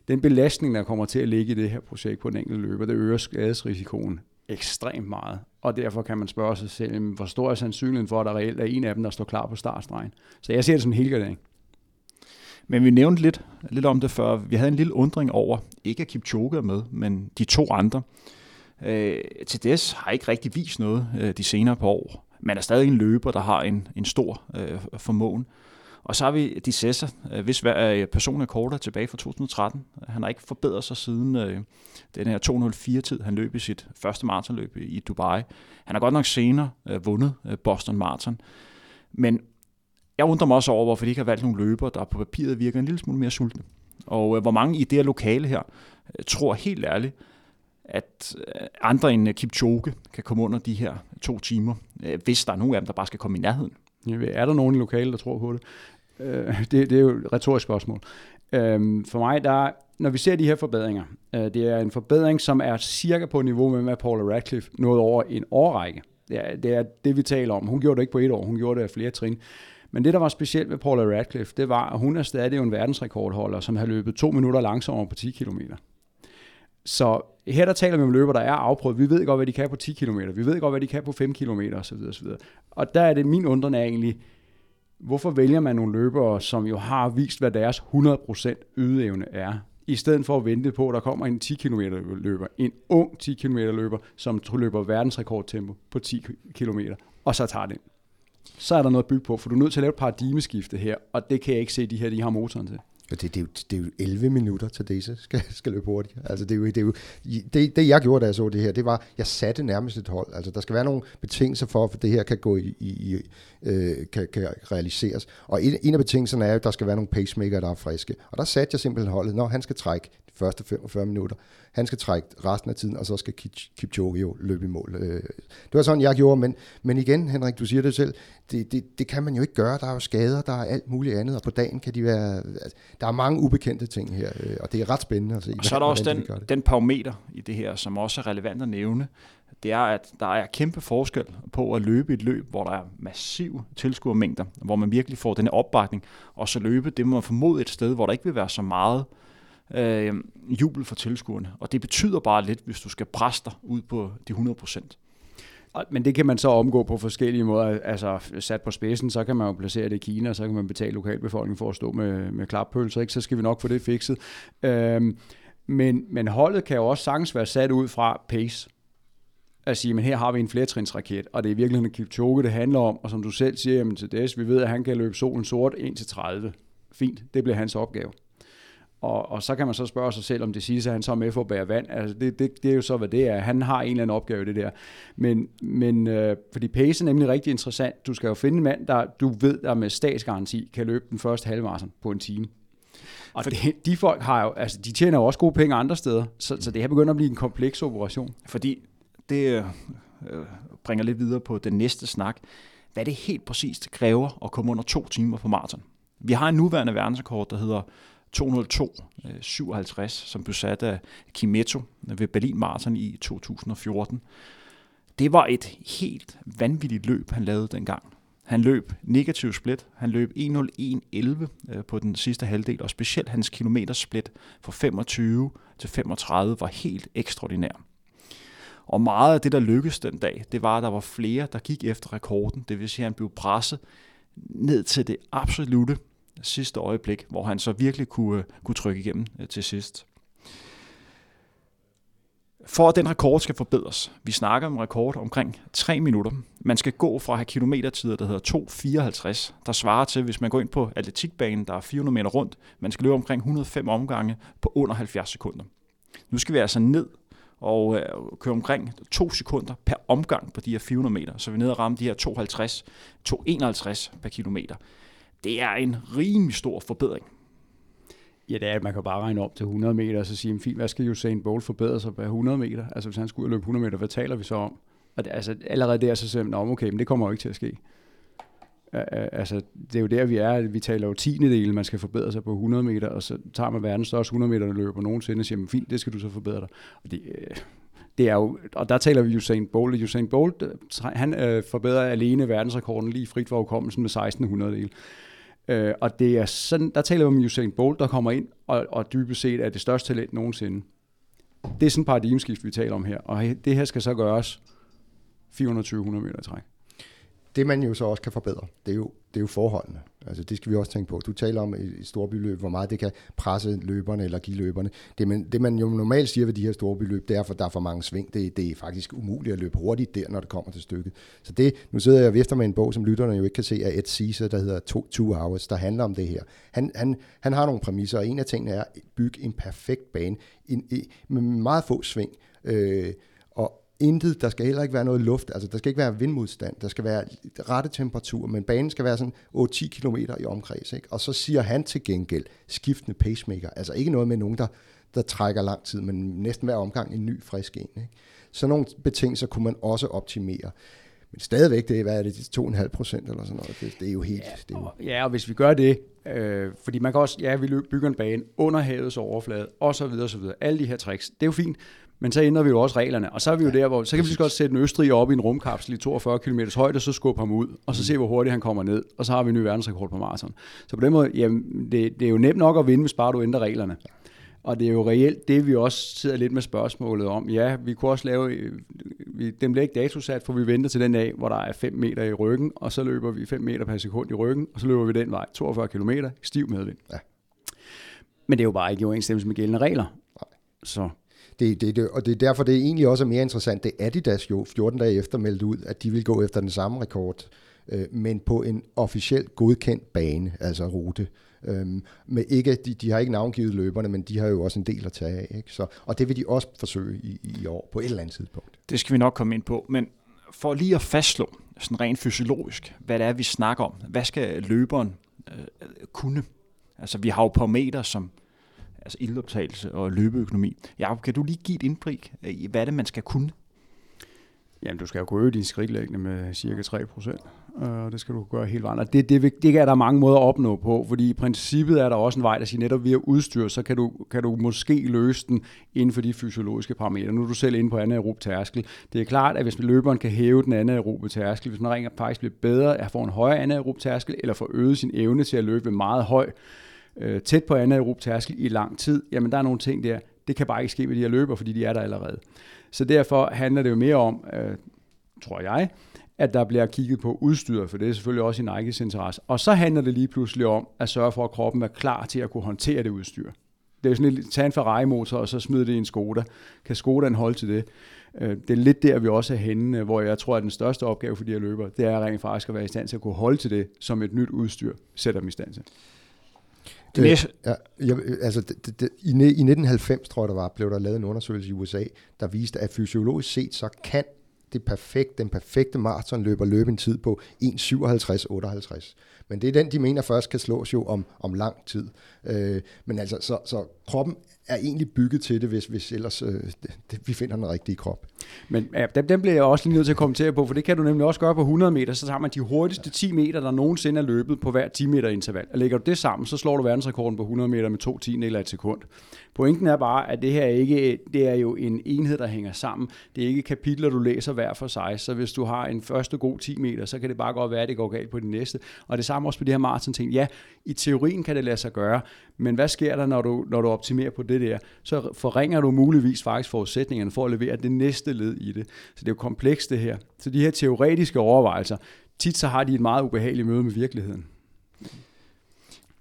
Den belastning, der kommer til at ligge i det her projekt på den enkelte løber, det øger skadesrisikoen ekstremt meget. Og derfor kan man spørge sig selv, hvor stor er sandsynligheden for, at der reelt er en af dem, der står klar på startstregen. Så jeg ser det som en helgardering. Men vi nævnte lidt, lidt om det før. Vi havde en lille undring over, ikke at Kipchoge er med, men de to andre. Øh, TDS har ikke rigtig vist noget øh, de senere par år, men er stadig en løber, der har en, en stor øh, formåen. Og så har vi de Cesar, øh, hvis hver øh, person er kortere tilbage fra 2013. Øh, han har ikke forbedret sig siden øh, den her 204-tid, han løb i sit første maratonløb i Dubai. Han har godt nok senere øh, vundet øh, Boston Marathon. Men jeg undrer mig også over, hvorfor de ikke har valgt nogle løbere, der på papiret virker en lille smule mere sultne. Og øh, hvor mange i det her lokale her øh, tror helt ærligt, at andre end Kipchoge kan komme under de her to timer, hvis der er nogen af dem, der bare skal komme i nærheden. Er der nogen i lokalet, der tror på det? Øh, det, det er jo et retorisk spørgsmål. Øh, for mig, der, når vi ser de her forbedringer, øh, det er en forbedring, som er cirka på niveau med, hvad Paula Radcliffe nåede over en årrække. Det er, det er det, vi taler om. Hun gjorde det ikke på et år, hun gjorde det af flere trin. Men det, der var specielt ved Paula Radcliffe, det var, at hun er stadig en verdensrekordholder, som har løbet to minutter langsommere på 10 km. Så her der taler vi om løber, der er afprøvet. Vi ved godt, hvad de kan på 10 km. Vi ved godt, hvad de kan på 5 km osv. osv. Og der er det min undren er egentlig, hvorfor vælger man nogle løbere, som jo har vist, hvad deres 100% ydeevne er, i stedet for at vente på, at der kommer en 10 km løber, en ung 10 km løber, som løber verdensrekordtempo på 10 km, og så tager den. Så er der noget at bygge på, for du er nødt til at lave et paradigmeskifte her, og det kan jeg ikke se, de her de har motoren til. Det, det, er jo, det er jo 11 minutter til Daisy skal, skal løbe hurtigt. Altså det, er jo, det, er jo, det, det, jeg gjorde, da jeg så det her, det var, jeg satte nærmest et hold. Altså der skal være nogle betingelser for, at det her kan gå i, i øh, kan, kan realiseres. Og en, en af betingelserne er, at der skal være nogle pacemaker, der er friske. Og der satte jeg simpelthen holdet, når han skal trække første 45 minutter. Han skal trække resten af tiden, og så skal Kipchoge jo løbe i mål. Øh, det var sådan, jeg gjorde, men, men igen, Henrik, du siger det selv, det, det, det kan man jo ikke gøre. Der er jo skader, der er alt muligt andet, og på dagen kan de være... Altså, der er mange ubekendte ting her, øh, og det er ret spændende at se. Og så er der også den, den parameter i det her, som også er relevant at nævne. Det er, at der er kæmpe forskel på at løbe et løb, hvor der er massiv tilskuermængder, hvor man virkelig får den opbakning, og så løbe det, man formode et sted, hvor der ikke vil være så meget øh, øh, jubel for tilskuerne. Og det betyder bare lidt, hvis du skal presse dig ud på de 100 procent. Men det kan man så omgå på forskellige måder. Altså sat på spidsen, så kan man jo placere det i Kina, så kan man betale lokalbefolkningen for at stå med, med klappølser, ikke? så skal vi nok få det fikset. Øhm, men, men holdet kan jo også sagtens være sat ud fra pace. At sige, men her har vi en flertrinsraket, og det er virkelig en Kipchoge, det handler om. Og som du selv siger, jamen til Des, vi ved, at han kan løbe solen sort 1-30. Fint, det bliver hans opgave. Og, og så kan man så spørge sig selv, om det siger, at han så er med for at bære vand. Altså det, det, det er jo så, hvad det er. Han har en eller anden opgave i det der. Men, men øh, fordi pace er nemlig rigtig interessant. Du skal jo finde en mand, der du ved, der med statsgaranti kan løbe den første halvmarathon på en time. Og for, det, de folk har jo, altså de tjener jo også gode penge andre steder, så, så det her begynder at blive en kompleks operation. Fordi det øh bringer lidt videre på den næste snak. Hvad det helt præcist kræver at komme under to timer på maraton. Vi har en nuværende verdensrekord, der hedder 202-57, øh, som blev sat af Kimetto ved Berlin Marathon i 2014. Det var et helt vanvittigt løb, han lavede dengang. Han løb negativ split. Han løb 1.01.11 øh, på den sidste halvdel, og specielt hans kilometersplit fra 25 til 35 var helt ekstraordinær. Og meget af det, der lykkedes den dag, det var, at der var flere, der gik efter rekorden. Det vil sige, at han blev presset ned til det absolute sidste øjeblik, hvor han så virkelig kunne, øh, kunne trykke igennem øh, til sidst. For at den rekord skal forbedres, vi snakker om en rekord omkring 3 minutter. Man skal gå fra at have kilometertider, der hedder 2,54, der svarer til, hvis man går ind på atletikbanen, der er 400 meter rundt, man skal løbe omkring 105 omgange på under 70 sekunder. Nu skal vi altså ned og øh, køre omkring 2 sekunder per omgang på de her 400 meter, så vi er nede og ramme de her 250, 251 per kilometer det er en rimelig stor forbedring. Ja, det er, at man kan bare regne op til 100 meter, og så sige, fint, hvad skal Usain Bolt forbedre sig på 100 meter? Altså, hvis han skulle ud og løbe 100 meter, hvad taler vi så om? Og det, altså, allerede der, så siger man, okay, men det kommer jo ikke til at ske. Altså, det er jo der, vi er. Vi taler jo tiende man skal forbedre sig på 100 meter, og så tager man verdens største 100 meter løber nogensinde og siger, fint, det skal du så forbedre dig. Og det, øh, det er jo, og der taler vi Usain Bolt. Usain Bolt, øh, han øh, forbedrer alene verdensrekorden lige frit for hukommelsen med 1600 del. Øh, og det er sådan, der taler vi om Usain Bolt, der kommer ind og, og dybest set er det største talent nogensinde. Det er sådan et paradigmeskift, vi taler om her. Og det her skal så gøres 420 meter træk det man jo så også kan forbedre, det er jo, det er jo forholdene. Altså det skal vi også tænke på. Du taler om i storbyløb, hvor meget det kan presse løberne eller give løberne. Det man, det man jo normalt siger ved de her storbyløb, det er, at der er for mange sving. Det, det er faktisk umuligt at løbe hurtigt der, når det kommer til stykket. Så det, nu sidder jeg og vifter med en bog, som lytterne jo ikke kan se, af Ed Caesar, der hedder Two, Two Hours, der handler om det her. Han, han, han har nogle præmisser, og en af tingene er at bygge en perfekt bane en, en, med meget få sving. Øh, intet, der skal heller ikke være noget luft, altså der skal ikke være vindmodstand, der skal være rette temperatur, men banen skal være sådan 8-10 km i omkreds, ikke? og så siger han til gengæld skiftende pacemaker, altså ikke noget med nogen, der, der trækker lang tid, men næsten hver omgang en ny frisk en. Ikke? Så nogle betingelser kunne man også optimere. Men stadigvæk, det er, hvad er det, 2,5 procent eller sådan noget. Det, det er jo helt... Ja, det er jo... ja, og hvis vi gør det, øh, fordi man kan også, ja, vi bygger en bane under havets overflade, og så videre, og så videre. Alle de her tricks, det er jo fint, men så ændrer vi jo også reglerne, og så er vi jo ja, der, hvor så kan vi godt sætte en Østrig op i en rumkapsel i 42 km højde, og så skubbe ham ud, og så mm. se, hvor hurtigt han kommer ned, og så har vi en ny verdensrekord på maraton. Så på den måde, jamen, det, det er jo nemt nok at vinde, hvis bare du ændrer reglerne. Og det er jo reelt det, vi også sidder lidt med spørgsmålet om. Ja, vi kunne også lave, vi, den bliver ikke datosat, for vi venter til den dag, hvor der er 5 meter i ryggen, og så løber vi 5 meter per sekund i ryggen, og så løber vi den vej, 42 km, stiv medvind. Ja. Men det er jo bare ikke i overensstemmelse med gældende regler. Nej. Så det, det, det, og det er derfor, det er egentlig også mere interessant. Det Adidas jo 14 dage efter meldte ud, at de vil gå efter den samme rekord, øh, men på en officielt godkendt bane, altså rute. Øhm, med ikke, de, de har ikke navngivet løberne, men de har jo også en del at tage af. Ikke? Så, og det vil de også forsøge i, i år på et eller andet tidspunkt. Det skal vi nok komme ind på, men for lige at fastslå, sådan rent fysiologisk, hvad det er, vi snakker om. Hvad skal løberen øh, kunne? Altså, vi har jo parametre som altså ildoptagelse og løbeøkonomi. Ja, kan du lige give et indblik øh, i, hvad det man skal kunne? Jamen, du skal jo kunne øge din skridtlæggende med cirka 3 procent, øh, og det skal du gøre helt vejen. det, det, det er der mange måder at opnå på, fordi i princippet er der også en vej, der siger, netop via udstyr, så kan du, kan du måske løse den inden for de fysiologiske parametre. Nu er du selv inde på anaerob tærskel. Det er klart, at hvis løberen kan hæve den anaerobe tærskel, hvis man ringer faktisk bliver bedre at få en højere anaerob tærskel, eller få øget sin evne til at løbe meget høj, øh, tæt på anaerob tærskel i lang tid, jamen der er nogle ting der, det kan bare ikke ske med de her løber, fordi de er der allerede. Så derfor handler det jo mere om, øh, tror jeg, at der bliver kigget på udstyr, for det er selvfølgelig også i Nikes interesse. Og så handler det lige pludselig om at sørge for, at kroppen er klar til at kunne håndtere det udstyr. Det er jo sådan lidt, tage en Ferrari-motor, og så smide det i en Skoda. Kan Skodaen holde til det? Øh, det er lidt der, vi også er henne, hvor jeg tror, at den største opgave for de her løbere, det er rent faktisk at være i stand til at kunne holde til det, som et nyt udstyr sætter dem i stand til. Det næste... ja, jeg, altså, det, det, i, I 1990, tror jeg, der var, blev der lavet en undersøgelse i USA, der viste, at fysiologisk set, så kan det perfekt, den perfekte maratonløber løbe en tid på 1.57.58. Men det er den, de mener først kan slås jo om, om lang tid. Øh, men altså, så, så kroppen er egentlig bygget til det, hvis, hvis ellers øh, det, vi finder den rigtige krop. Men ja, dem, dem bliver jeg også lige nødt til at kommentere på, for det kan du nemlig også gøre på 100 meter, så tager man de hurtigste 10 meter, der nogensinde er løbet på hver 10 meter interval. Og lægger du det sammen, så slår du verdensrekorden på 100 meter med 2 10 eller et sekund. Pointen er bare, at det her ikke, det er jo en enhed, der hænger sammen. Det er ikke kapitler, du læser hver for sig. Så hvis du har en første god 10 meter, så kan det bare godt være, at det går galt på det næste. Og det samme også på de her maraton ting. Ja, i teorien kan det lade sig gøre, men hvad sker der, når du, når du optimerer på det der? Så forringer du muligvis faktisk forudsætningerne for at levere det næste led i det. Så det er jo komplekst det her. Så de her teoretiske overvejelser, tit så har de et meget ubehageligt møde med virkeligheden.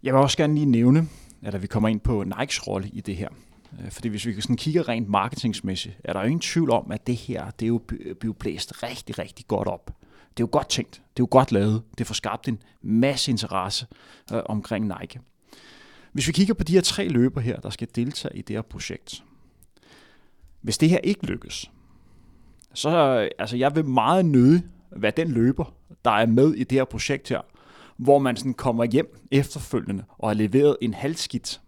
Jeg vil også gerne lige nævne, at vi kommer ind på Nikes rolle i det her. Øh, fordi hvis vi sådan kigger rent marketingsmæssigt, er der jo ingen tvivl om, at det her, det er jo blevet blæst rigtig, rigtig godt op. Det er jo godt tænkt. Det er jo godt lavet. Det får skabt en masse interesse øh, omkring Nike. Hvis vi kigger på de her tre løber her, der skal deltage i det her projekt. Hvis det her ikke lykkes, så altså, jeg vil meget nøde være den løber, der er med i det her projekt her, hvor man sådan kommer hjem efterfølgende og har leveret en halvskidt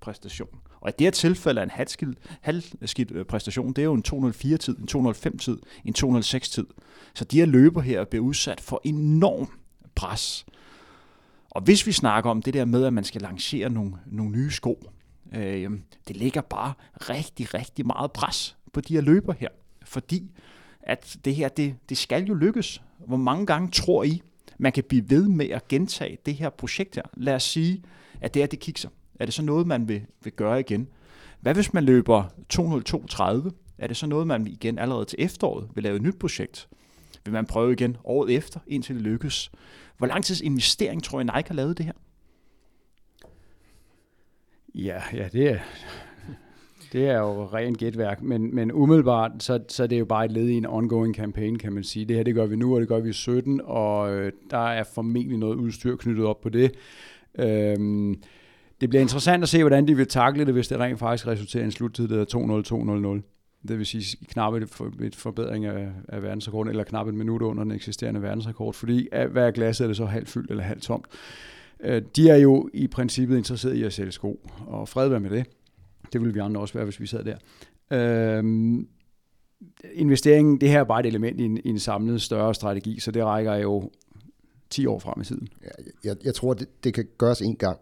præstation. Og i det her tilfælde er en halvskidt, halvskidt øh, præstation, det er jo en 204-tid, en 205-tid, en 206-tid. Så de her løber her bliver udsat for enorm pres. Og hvis vi snakker om det der med, at man skal lancere nogle, nogle nye sko, øh, det ligger bare rigtig, rigtig meget pres på de her løber her. Fordi at det her, det, det skal jo lykkes. Hvor mange gange tror I, man kan blive ved med at gentage det her projekt her? Lad os sige, at det er det kikser. Er det så noget, man vil, vil gøre igen? Hvad hvis man løber 202.30? Er det så noget, man igen allerede til efteråret vil lave et nyt projekt? Vil man prøve igen året efter, indtil det lykkes. Hvor lang tids investering tror jeg Nike har lavet det her? Ja, ja det er, det er jo rent gætværk, men, men umiddelbart, så, så det er jo bare et led i en ongoing campaign, kan man sige. Det her, det gør vi nu, og det gør vi i 17, og øh, der er formentlig noget udstyr knyttet op på det. Øhm, det bliver interessant at se, hvordan de vil takle det, hvis det rent faktisk resulterer i en sluttid, der er 2-0-2-0-0. Det vil sige knap et, for, et forbedring af, af verdensrekorden, eller knap et minut under den eksisterende verdensrekord, fordi hvad er glasset, er det så halvt fyldt eller halvt tomt. Øh, de er jo i princippet interesseret i at sælge sko, og fred være med det. Det ville vi andre også være, hvis vi sad der. Øh, investeringen, det her er bare et element i en, i en samlet større strategi, så det rækker jo 10 år frem i tiden. Jeg, jeg tror, det, det kan gøres en gang,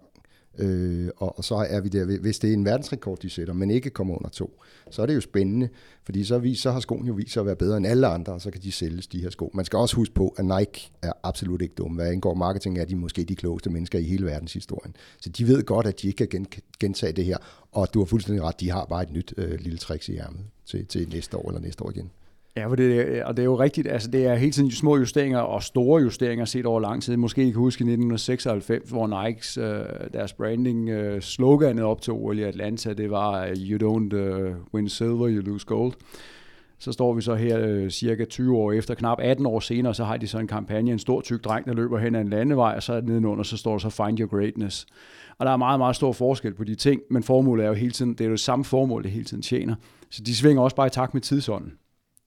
Øh, og, og så er vi der, hvis det er en verdensrekord, de sætter, men ikke kommer under to, så er det jo spændende, fordi så, vi, så har skoen jo vist sig at være bedre end alle andre, og så kan de sælges de her sko. Man skal også huske på, at Nike er absolut ikke dumme. Hvad angår marketing, er de måske de klogeste mennesker i hele verdenshistorien. Så de ved godt, at de ikke kan gentage det her, og du har fuldstændig ret, de har bare et nyt øh, lille trick i ærmet til, til næste år eller næste år igen. Ja, for det, og det er jo rigtigt, altså det er hele tiden små justeringer og store justeringer set over lang tid. Måske I kan huske i 1996, hvor Nikes, øh, deres branding øh, sloganet op til OL i Atlanta, det var uh, You don't uh, win silver, you lose gold. Så står vi så her øh, cirka 20 år efter, knap 18 år senere, så har de så en kampagne, en stor tyk dreng, der løber hen ad en landevej, og så nedenunder, så står der så Find Your Greatness. Og der er meget, meget stor forskel på de ting, men formålet er jo hele tiden, det er jo det samme formål, det hele tiden tjener. Så de svinger også bare i takt med tidsånden.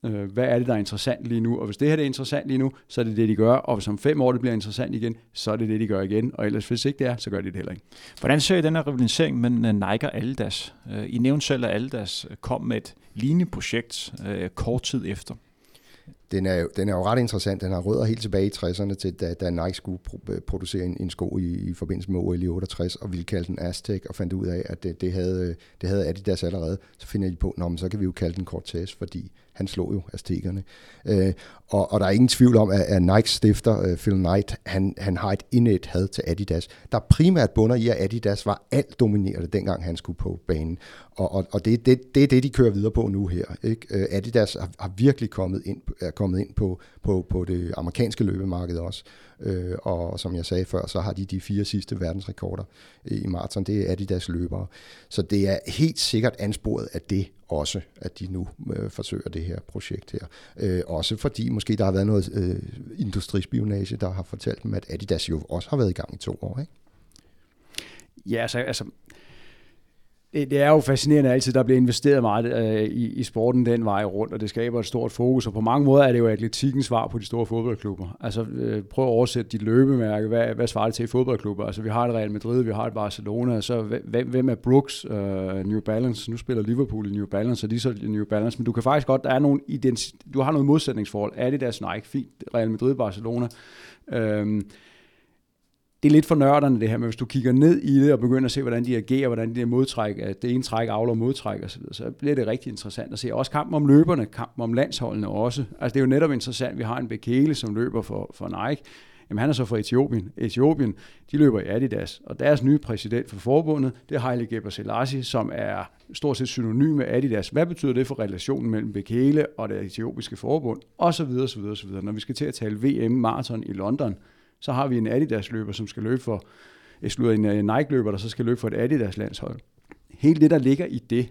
Øh, hvad er det, der er interessant lige nu? Og hvis det her er interessant lige nu, så er det det, de gør. Og hvis om fem år det bliver interessant igen, så er det det, de gør igen. Og ellers hvis ikke det er, så gør de det heller ikke. Hvordan ser I den her rivalisering mellem øh, Nike og Adidas? Øh, I nævnte selv, at Adidas kom med et lignende projekt kort tid efter den er, jo, den er jo ret interessant. Den har rødder helt tilbage i 60'erne til, da, da Nike skulle producere en, en sko i, i forbindelse med OL i 68, og ville kalde den Aztec, og fandt ud af, at det, det, havde, det havde Adidas allerede. Så finder de på, at så kan vi jo kalde den Cortez, fordi han slog jo aztekerne. Øh, og, og der er ingen tvivl om, at, at Nikes stifter, uh, Phil Knight, han, han har et indet had til Adidas, der primært bunder i, at Adidas var alt dominerende, dengang han skulle på banen. Og, og, og det, det, det er det, de kører videre på nu her. Ikke? Øh, Adidas har, har virkelig kommet ind, er kommet ind på, på, på det amerikanske løbemarked også. Øh, og som jeg sagde før, så har de de fire sidste verdensrekorder i maraton. Det er Adidas løbere. Så det er helt sikkert ansporet af det også, at de nu øh, forsøger det her projekt her. Øh, også fordi måske der har været noget øh, industrispionage, der har fortalt dem, at Adidas jo også har været i gang i to år, ikke? Ja, altså, altså det, det er jo fascinerende altid, der bliver investeret meget øh, i, i sporten den vej rundt, og det skaber et stort fokus, og på mange måder er det jo atletikkens svar på de store fodboldklubber. Altså øh, prøv at oversætte dit løbemærke, hvad, hvad svarer det til i fodboldklubber? Altså vi har et Real Madrid, vi har et Barcelona, så hvem, hvem er Brooks, øh, New Balance? Nu spiller Liverpool i New Balance, og de så New Balance, men du kan faktisk godt, der er nogle identi- du har noget modsætningsforhold. Er det deres Nike? Fint, Real Madrid, Barcelona. Øh, det er lidt for nørderne det her, men hvis du kigger ned i det og begynder at se, hvordan de agerer, hvordan de modtræk, at det ene træk afler modtræk osv., så bliver det rigtig interessant at se. Også kampen om løberne, kampen om landsholdene også. Altså det er jo netop interessant, vi har en Bekele, som løber for, for Nike, Jamen, han er så fra Etiopien. Etiopien, de løber i Adidas, og deres nye præsident for forbundet, det er Haile Gebrselassie, som er stort set synonym med Adidas. Hvad betyder det for relationen mellem Bekele og det etiopiske forbund? Og så videre, så videre, så videre. Når vi skal til at tale VM maraton i London, så har vi en Adidas-løber, som skal løbe for, slutter en øh, Nike-løber, der så skal løbe for et Adidas-landshold. Hele det, der ligger i det,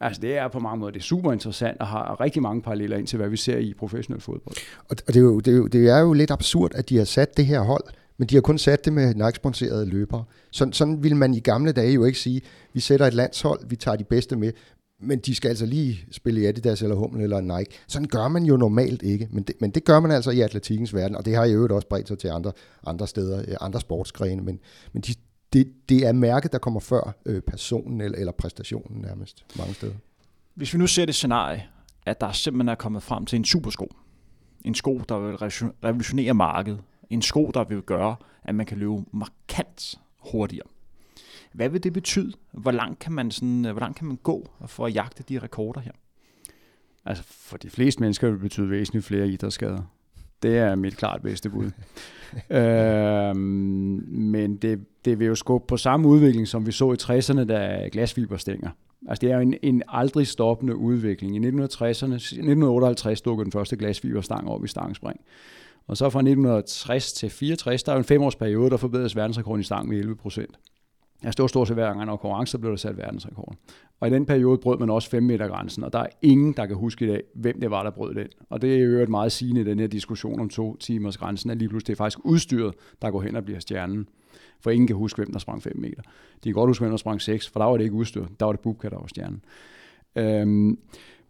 Altså det er på mange måder det er super interessant og har rigtig mange paralleller ind til, hvad vi ser i professionel fodbold. Og det er, jo, det, er jo, det er jo lidt absurd, at de har sat det her hold, men de har kun sat det med Nike-sponserede løbere. Sådan, sådan ville man i gamle dage jo ikke sige, vi sætter et landshold, vi tager de bedste med men de skal altså lige spille i Adidas eller Hummel eller Nike. Sådan gør man jo normalt ikke, men det, men det gør man altså i atletikkens verden, og det har i øvrigt også bredt sig til andre, andre steder, øh, andre sportsgrene, men, men de, det, det er mærket, der kommer før øh, personen eller, eller præstationen nærmest mange steder. Hvis vi nu ser det scenarie, at der simpelthen er kommet frem til en supersko, en sko, der vil revolutionere markedet, en sko, der vil gøre, at man kan løbe markant hurtigere. Hvad vil det betyde? Hvor langt kan man, sådan, hvor langt kan man gå for at jagte de rekorder her? Altså for de fleste mennesker vil det betyde væsentligt flere idrætsskader. Det er mit klart bedste bud. øhm, men det, det vil jo skubbe på samme udvikling, som vi så i 60'erne, da glasfiberstænger Altså det er en, en aldrig stoppende udvikling. I 1960'erne, 1958 dukkede den første glasfiberstang op i stangspring. Og så fra 1960 til 64, der er en femårsperiode, der forbedres verdensrekorden i stang med 11 procent. Altså det var stort set hver gang, når konkurrence blev der sat verdensrekord. Og i den periode brød man også 5 meter grænsen, og der er ingen, der kan huske i dag, hvem det var, der brød den. Og det er jo et meget sigende i den her diskussion om to timers grænsen, at lige pludselig det er faktisk udstyret, der går hen og bliver stjernen. For ingen kan huske, hvem der sprang 5 meter. De kan godt huske, hvem der sprang 6, for der var det ikke udstyret. Der var det Bubka, der var stjernen. Øhm,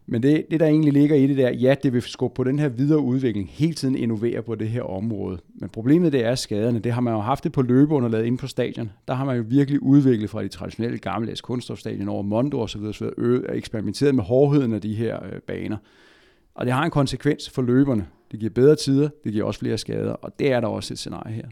men det, det, der egentlig ligger i det der, ja, det vil skubbe på den her videre udvikling, hele tiden innovere på det her område. Men problemet det er skaderne. Det har man jo haft det på løbeunderlaget inde på stadion. Der har man jo virkelig udviklet fra de traditionelle gamle kunststofstadion over Mondo og så videre, så og eksperimenteret med hårdheden af de her øh, baner. Og det har en konsekvens for løberne. Det giver bedre tider, det giver også flere skader, og det er der også et scenarie her.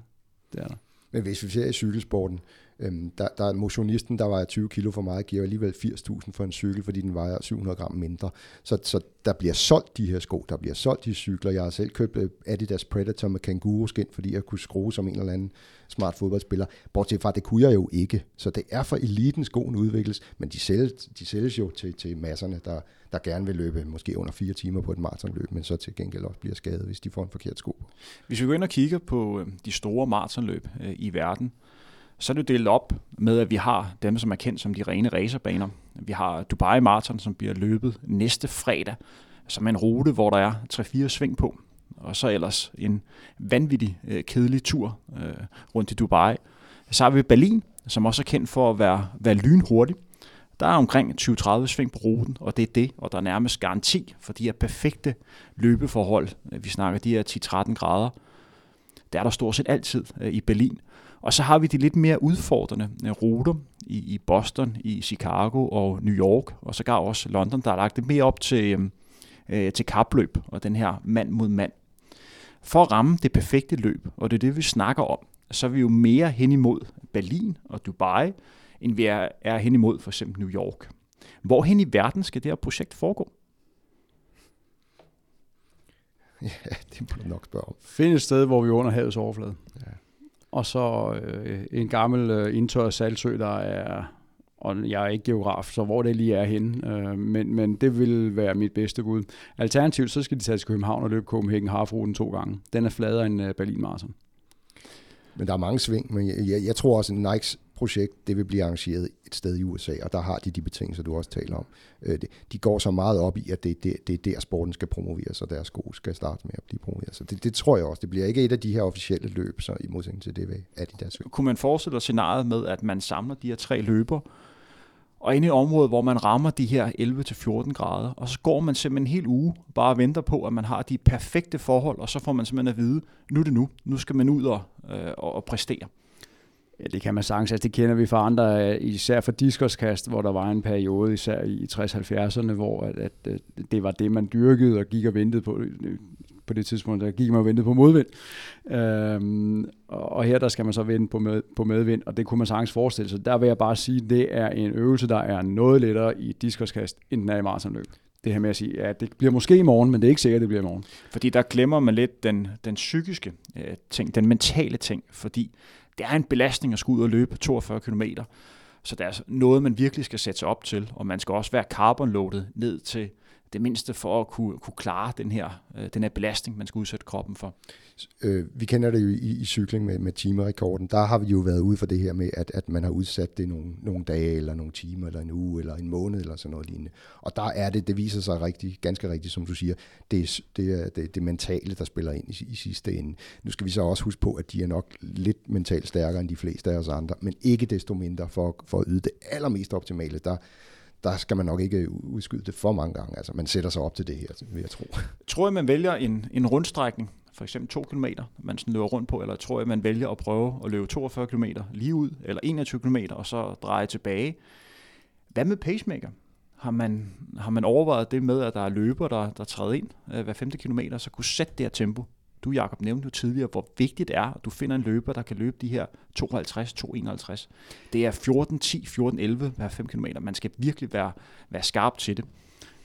Det er der. Men hvis vi ser i cykelsporten, øhm, der, der er motionisten, der vejer 20 kilo for meget, giver alligevel 80.000 for en cykel, fordi den vejer 700 gram mindre. Så, så der bliver solgt de her sko, der bliver solgt de cykler. Jeg har selv købt øh, Adidas Predator med kanguru skin, fordi jeg kunne skrue som en eller anden smart fodboldspiller. Bortset fra, det kunne jeg jo ikke. Så det er for eliten skoen udvikles, men de sælges, de sælges jo til, til masserne, der, der gerne vil løbe måske under fire timer på et maratonløb, men så til gengæld også bliver skadet, hvis de får en forkert sko. Hvis vi går ind og kigger på øh, de store maratonløb øh, i verden, så er det delt op med, at vi har dem, som er kendt som de rene racerbaner. Vi har Dubai Marathon, som bliver løbet næste fredag, som er en rute, hvor der er 3-4 sving på. Og så ellers en vanvittig øh, kedelig tur øh, rundt i Dubai. Så har vi Berlin, som også er kendt for at være, være lynhurtig. Der er omkring 20-30 sving på ruten, og det er det, og der er nærmest garanti for de her perfekte løbeforhold. Vi snakker de her 10-13 grader. Det er der stort set altid øh, i Berlin. Og så har vi de lidt mere udfordrende øh, ruter i, i Boston, i Chicago og New York, og så gav også London, der er lagt det mere op til, øhm, øh, til kapløb og den her mand mod mand. For at ramme det perfekte løb, og det er det, vi snakker om, så er vi jo mere hen imod Berlin og Dubai, end vi er, er hen imod for eksempel New York. Hvor hen i verden skal det her projekt foregå? Ja, det må du nok spørge om. Find et sted, hvor vi er under havets overflade. Ja. Og så øh, en gammel øh, indtørret salsø, der er, og jeg er ikke geograf, så hvor det lige er henne, øh, men, men det vil være mit bedste bud. Alternativt, så skal de tage til København og løbe Copenhagen half to gange. Den er fladere end øh, Berlin Marathon. Men der er mange sving, men jeg, jeg, jeg tror også, at Nikes projekt, det vil blive arrangeret et sted i USA, og der har de de betingelser, du også taler om. Øh, de går så meget op i, at det, det, det er der, sporten skal promoveres, og deres sko skal starte med at blive promoveret. Så det, det tror jeg også. Det bliver ikke et af de her officielle løb, så i modsætning til det ved Adidas. Kunne man forestille sig scenariet med, at man samler de her tre løber, og inde i området, område, hvor man rammer de her 11-14 grader, og så går man simpelthen en hel uge bare og venter på, at man har de perfekte forhold, og så får man simpelthen at vide, nu er det nu, nu skal man ud og, øh, og præstere. Ja, det kan man sagtens. Altså, det kender vi fra andre, øh, især for diskoskast, hvor der var en periode, især i 60-70'erne, hvor at, at, at det var det, man dyrkede og gik og ventede på. Øh, på det tidspunkt, der gik man og ventede på modvind. Øhm, og her der skal man så vente på, med, på medvind, og det kunne man sagtens forestille sig. Der vil jeg bare sige, at det er en øvelse, der er noget lettere i diskoskast, end den er i maratonløb det her med at sige, ja, det bliver måske i morgen, men det er ikke sikkert, at det bliver i morgen. Fordi der glemmer man lidt den, den psykiske øh, ting, den mentale ting, fordi det er en belastning at skulle ud og løbe 42 km. Så det er altså noget, man virkelig skal sætte sig op til, og man skal også være carbonloadet ned til det mindste for at kunne, kunne klare den her, øh, den her belastning, man skal udsætte kroppen for. Øh, vi kender det jo i, i cykling med, med timerekorden. Der har vi jo været ude for det her med, at, at man har udsat det nogle, nogle dage, eller nogle timer, eller en uge, eller en måned, eller sådan noget lignende. Og der er det, det viser sig rigtig, ganske rigtigt, som du siger, det er det, er, det, det mentale, der spiller ind i, i sidste ende. Nu skal vi så også huske på, at de er nok lidt mentalt stærkere end de fleste af os andre, men ikke desto mindre for, for at yde det allermest optimale. Der, der skal man nok ikke udskyde det for mange gange. Altså, man sætter sig op til det her, vil jeg tro. Tror jeg, man vælger en, en rundstrækning, for eksempel 2 km, man sådan løber rundt på, eller tror jeg, man vælger at prøve at løbe 42 km lige ud, eller 21 km, og så dreje tilbage. Hvad med pacemaker? Har man, har man overvejet det med, at der er løber, der, der træder ind øh, hver 5 km, så kunne sætte det her tempo? Du, Jacob, nævnte jo tidligere, hvor vigtigt det er, at du finder en løber, der kan løbe de her 52-251. Det er 14-10, 14-11 hver 5 km. Man skal virkelig være, være skarp til det.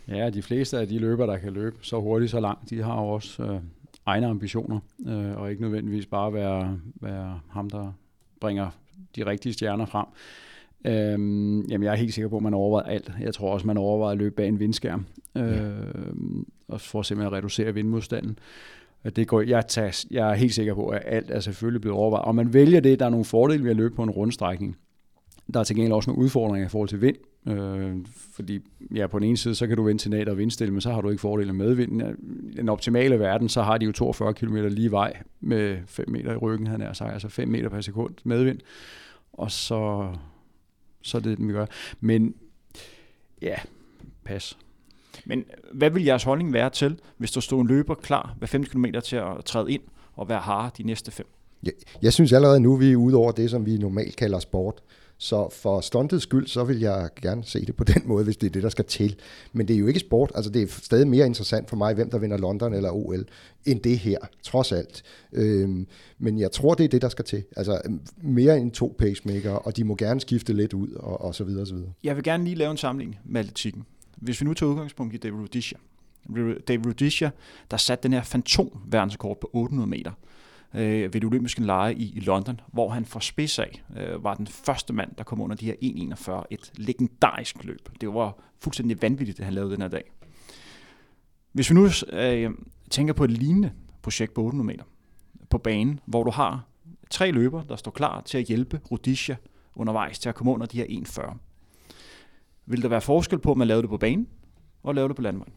Ja, de fleste af de løber, der kan løbe så hurtigt, så langt, de har jo også øh, egne ambitioner, øh, og ikke nødvendigvis bare være, være ham, der bringer de rigtige stjerner frem. Øhm, jamen, jeg er helt sikker på, at man overvejer alt. Jeg tror også, man overvejer at løbe bag en vindskærm, øh, ja. og for simpelthen at reducere vindmodstanden. Det går, jeg, tager, jeg er helt sikker på, at alt er selvfølgelig blevet overvejet. Og man vælger det, der er nogle fordele ved at løbe på en rundstrækning. Der er til gengæld også nogle udfordringer i forhold til vind, øh, fordi ja, på den ene side, så kan du vende til nat og vindstille, men så har du ikke fordele med vind. I den optimale verden, så har de jo 42 km lige vej med 5 meter i ryggen, han er sagt, altså 5 meter per sekund medvind. Og så, så er det den vi gør. Men ja, pas. Men hvad vil jeres holdning være til, hvis der stod en løber klar hver 50 km til at træde ind og være hare de næste fem? Jeg, jeg synes allerede nu, vi er ude over det, som vi normalt kalder sport. Så for stuntets skyld, så vil jeg gerne se det på den måde, hvis det er det, der skal til. Men det er jo ikke sport. Altså, det er stadig mere interessant for mig, hvem der vinder London eller OL, end det her, trods alt. Øhm, men jeg tror, det er det, der skal til. Altså, mere end to pacemaker, og de må gerne skifte lidt ud, og, og så videre, og så videre. Jeg vil gerne lige lave en samling med atletikken. Hvis vi nu tager udgangspunkt i David Rudisha. David Rudisha, der satte den her fantom verdensrekord på 800 meter øh, ved det olympiske lege i, i London, hvor han fra spids af øh, var den første mand, der kom under de her 1.41. Et legendarisk løb. Det var fuldstændig vanvittigt, det han lavede den her dag. Hvis vi nu øh, tænker på et lignende projekt på 800 meter på banen, hvor du har tre løber, der står klar til at hjælpe Rudisha undervejs til at komme under de her 1.40. Vil der være forskel på, om man lavede det på banen og lavede det på landvejen?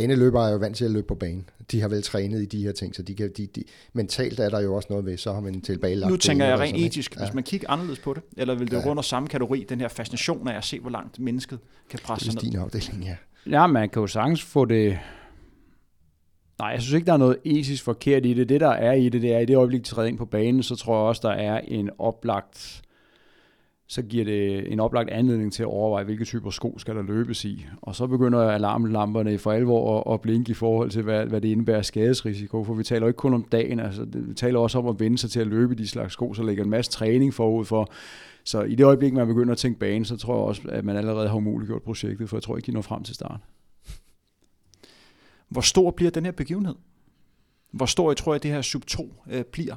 baneløbere er jo vant til at løbe på banen. De har vel trænet i de her ting, så de kan, de, de, mentalt er der jo også noget ved, så har man tilbage Nu tænker jeg rent etisk, ja. hvis man kigger anderledes på det, eller vil det ja. rundt samme kategori, den her fascination af at se, hvor langt mennesket kan presse sig ned? Det er din afdeling, ja. Ja, man kan jo sagtens få det... Nej, jeg synes ikke, der er noget etisk forkert i det. Det, der er i det, det er, i det øjeblik, de træder ind på banen, så tror jeg også, der er en oplagt så giver det en oplagt anledning til at overveje, hvilke typer sko skal der løbes i. Og så begynder alarmlamperne for alvor at, blinke i forhold til, hvad, hvad det indebærer skadesrisiko, for vi taler ikke kun om dagen, altså, vi taler også om at vende sig til at løbe de slags sko, så ligger en masse træning forud for. Så i det øjeblik, man begynder at tænke bane, så tror jeg også, at man allerede har umuliggjort projektet, for jeg tror ikke, de når frem til start. Hvor stor bliver den her begivenhed? Hvor stor jeg tror jeg, det her sub 2 øh, bliver?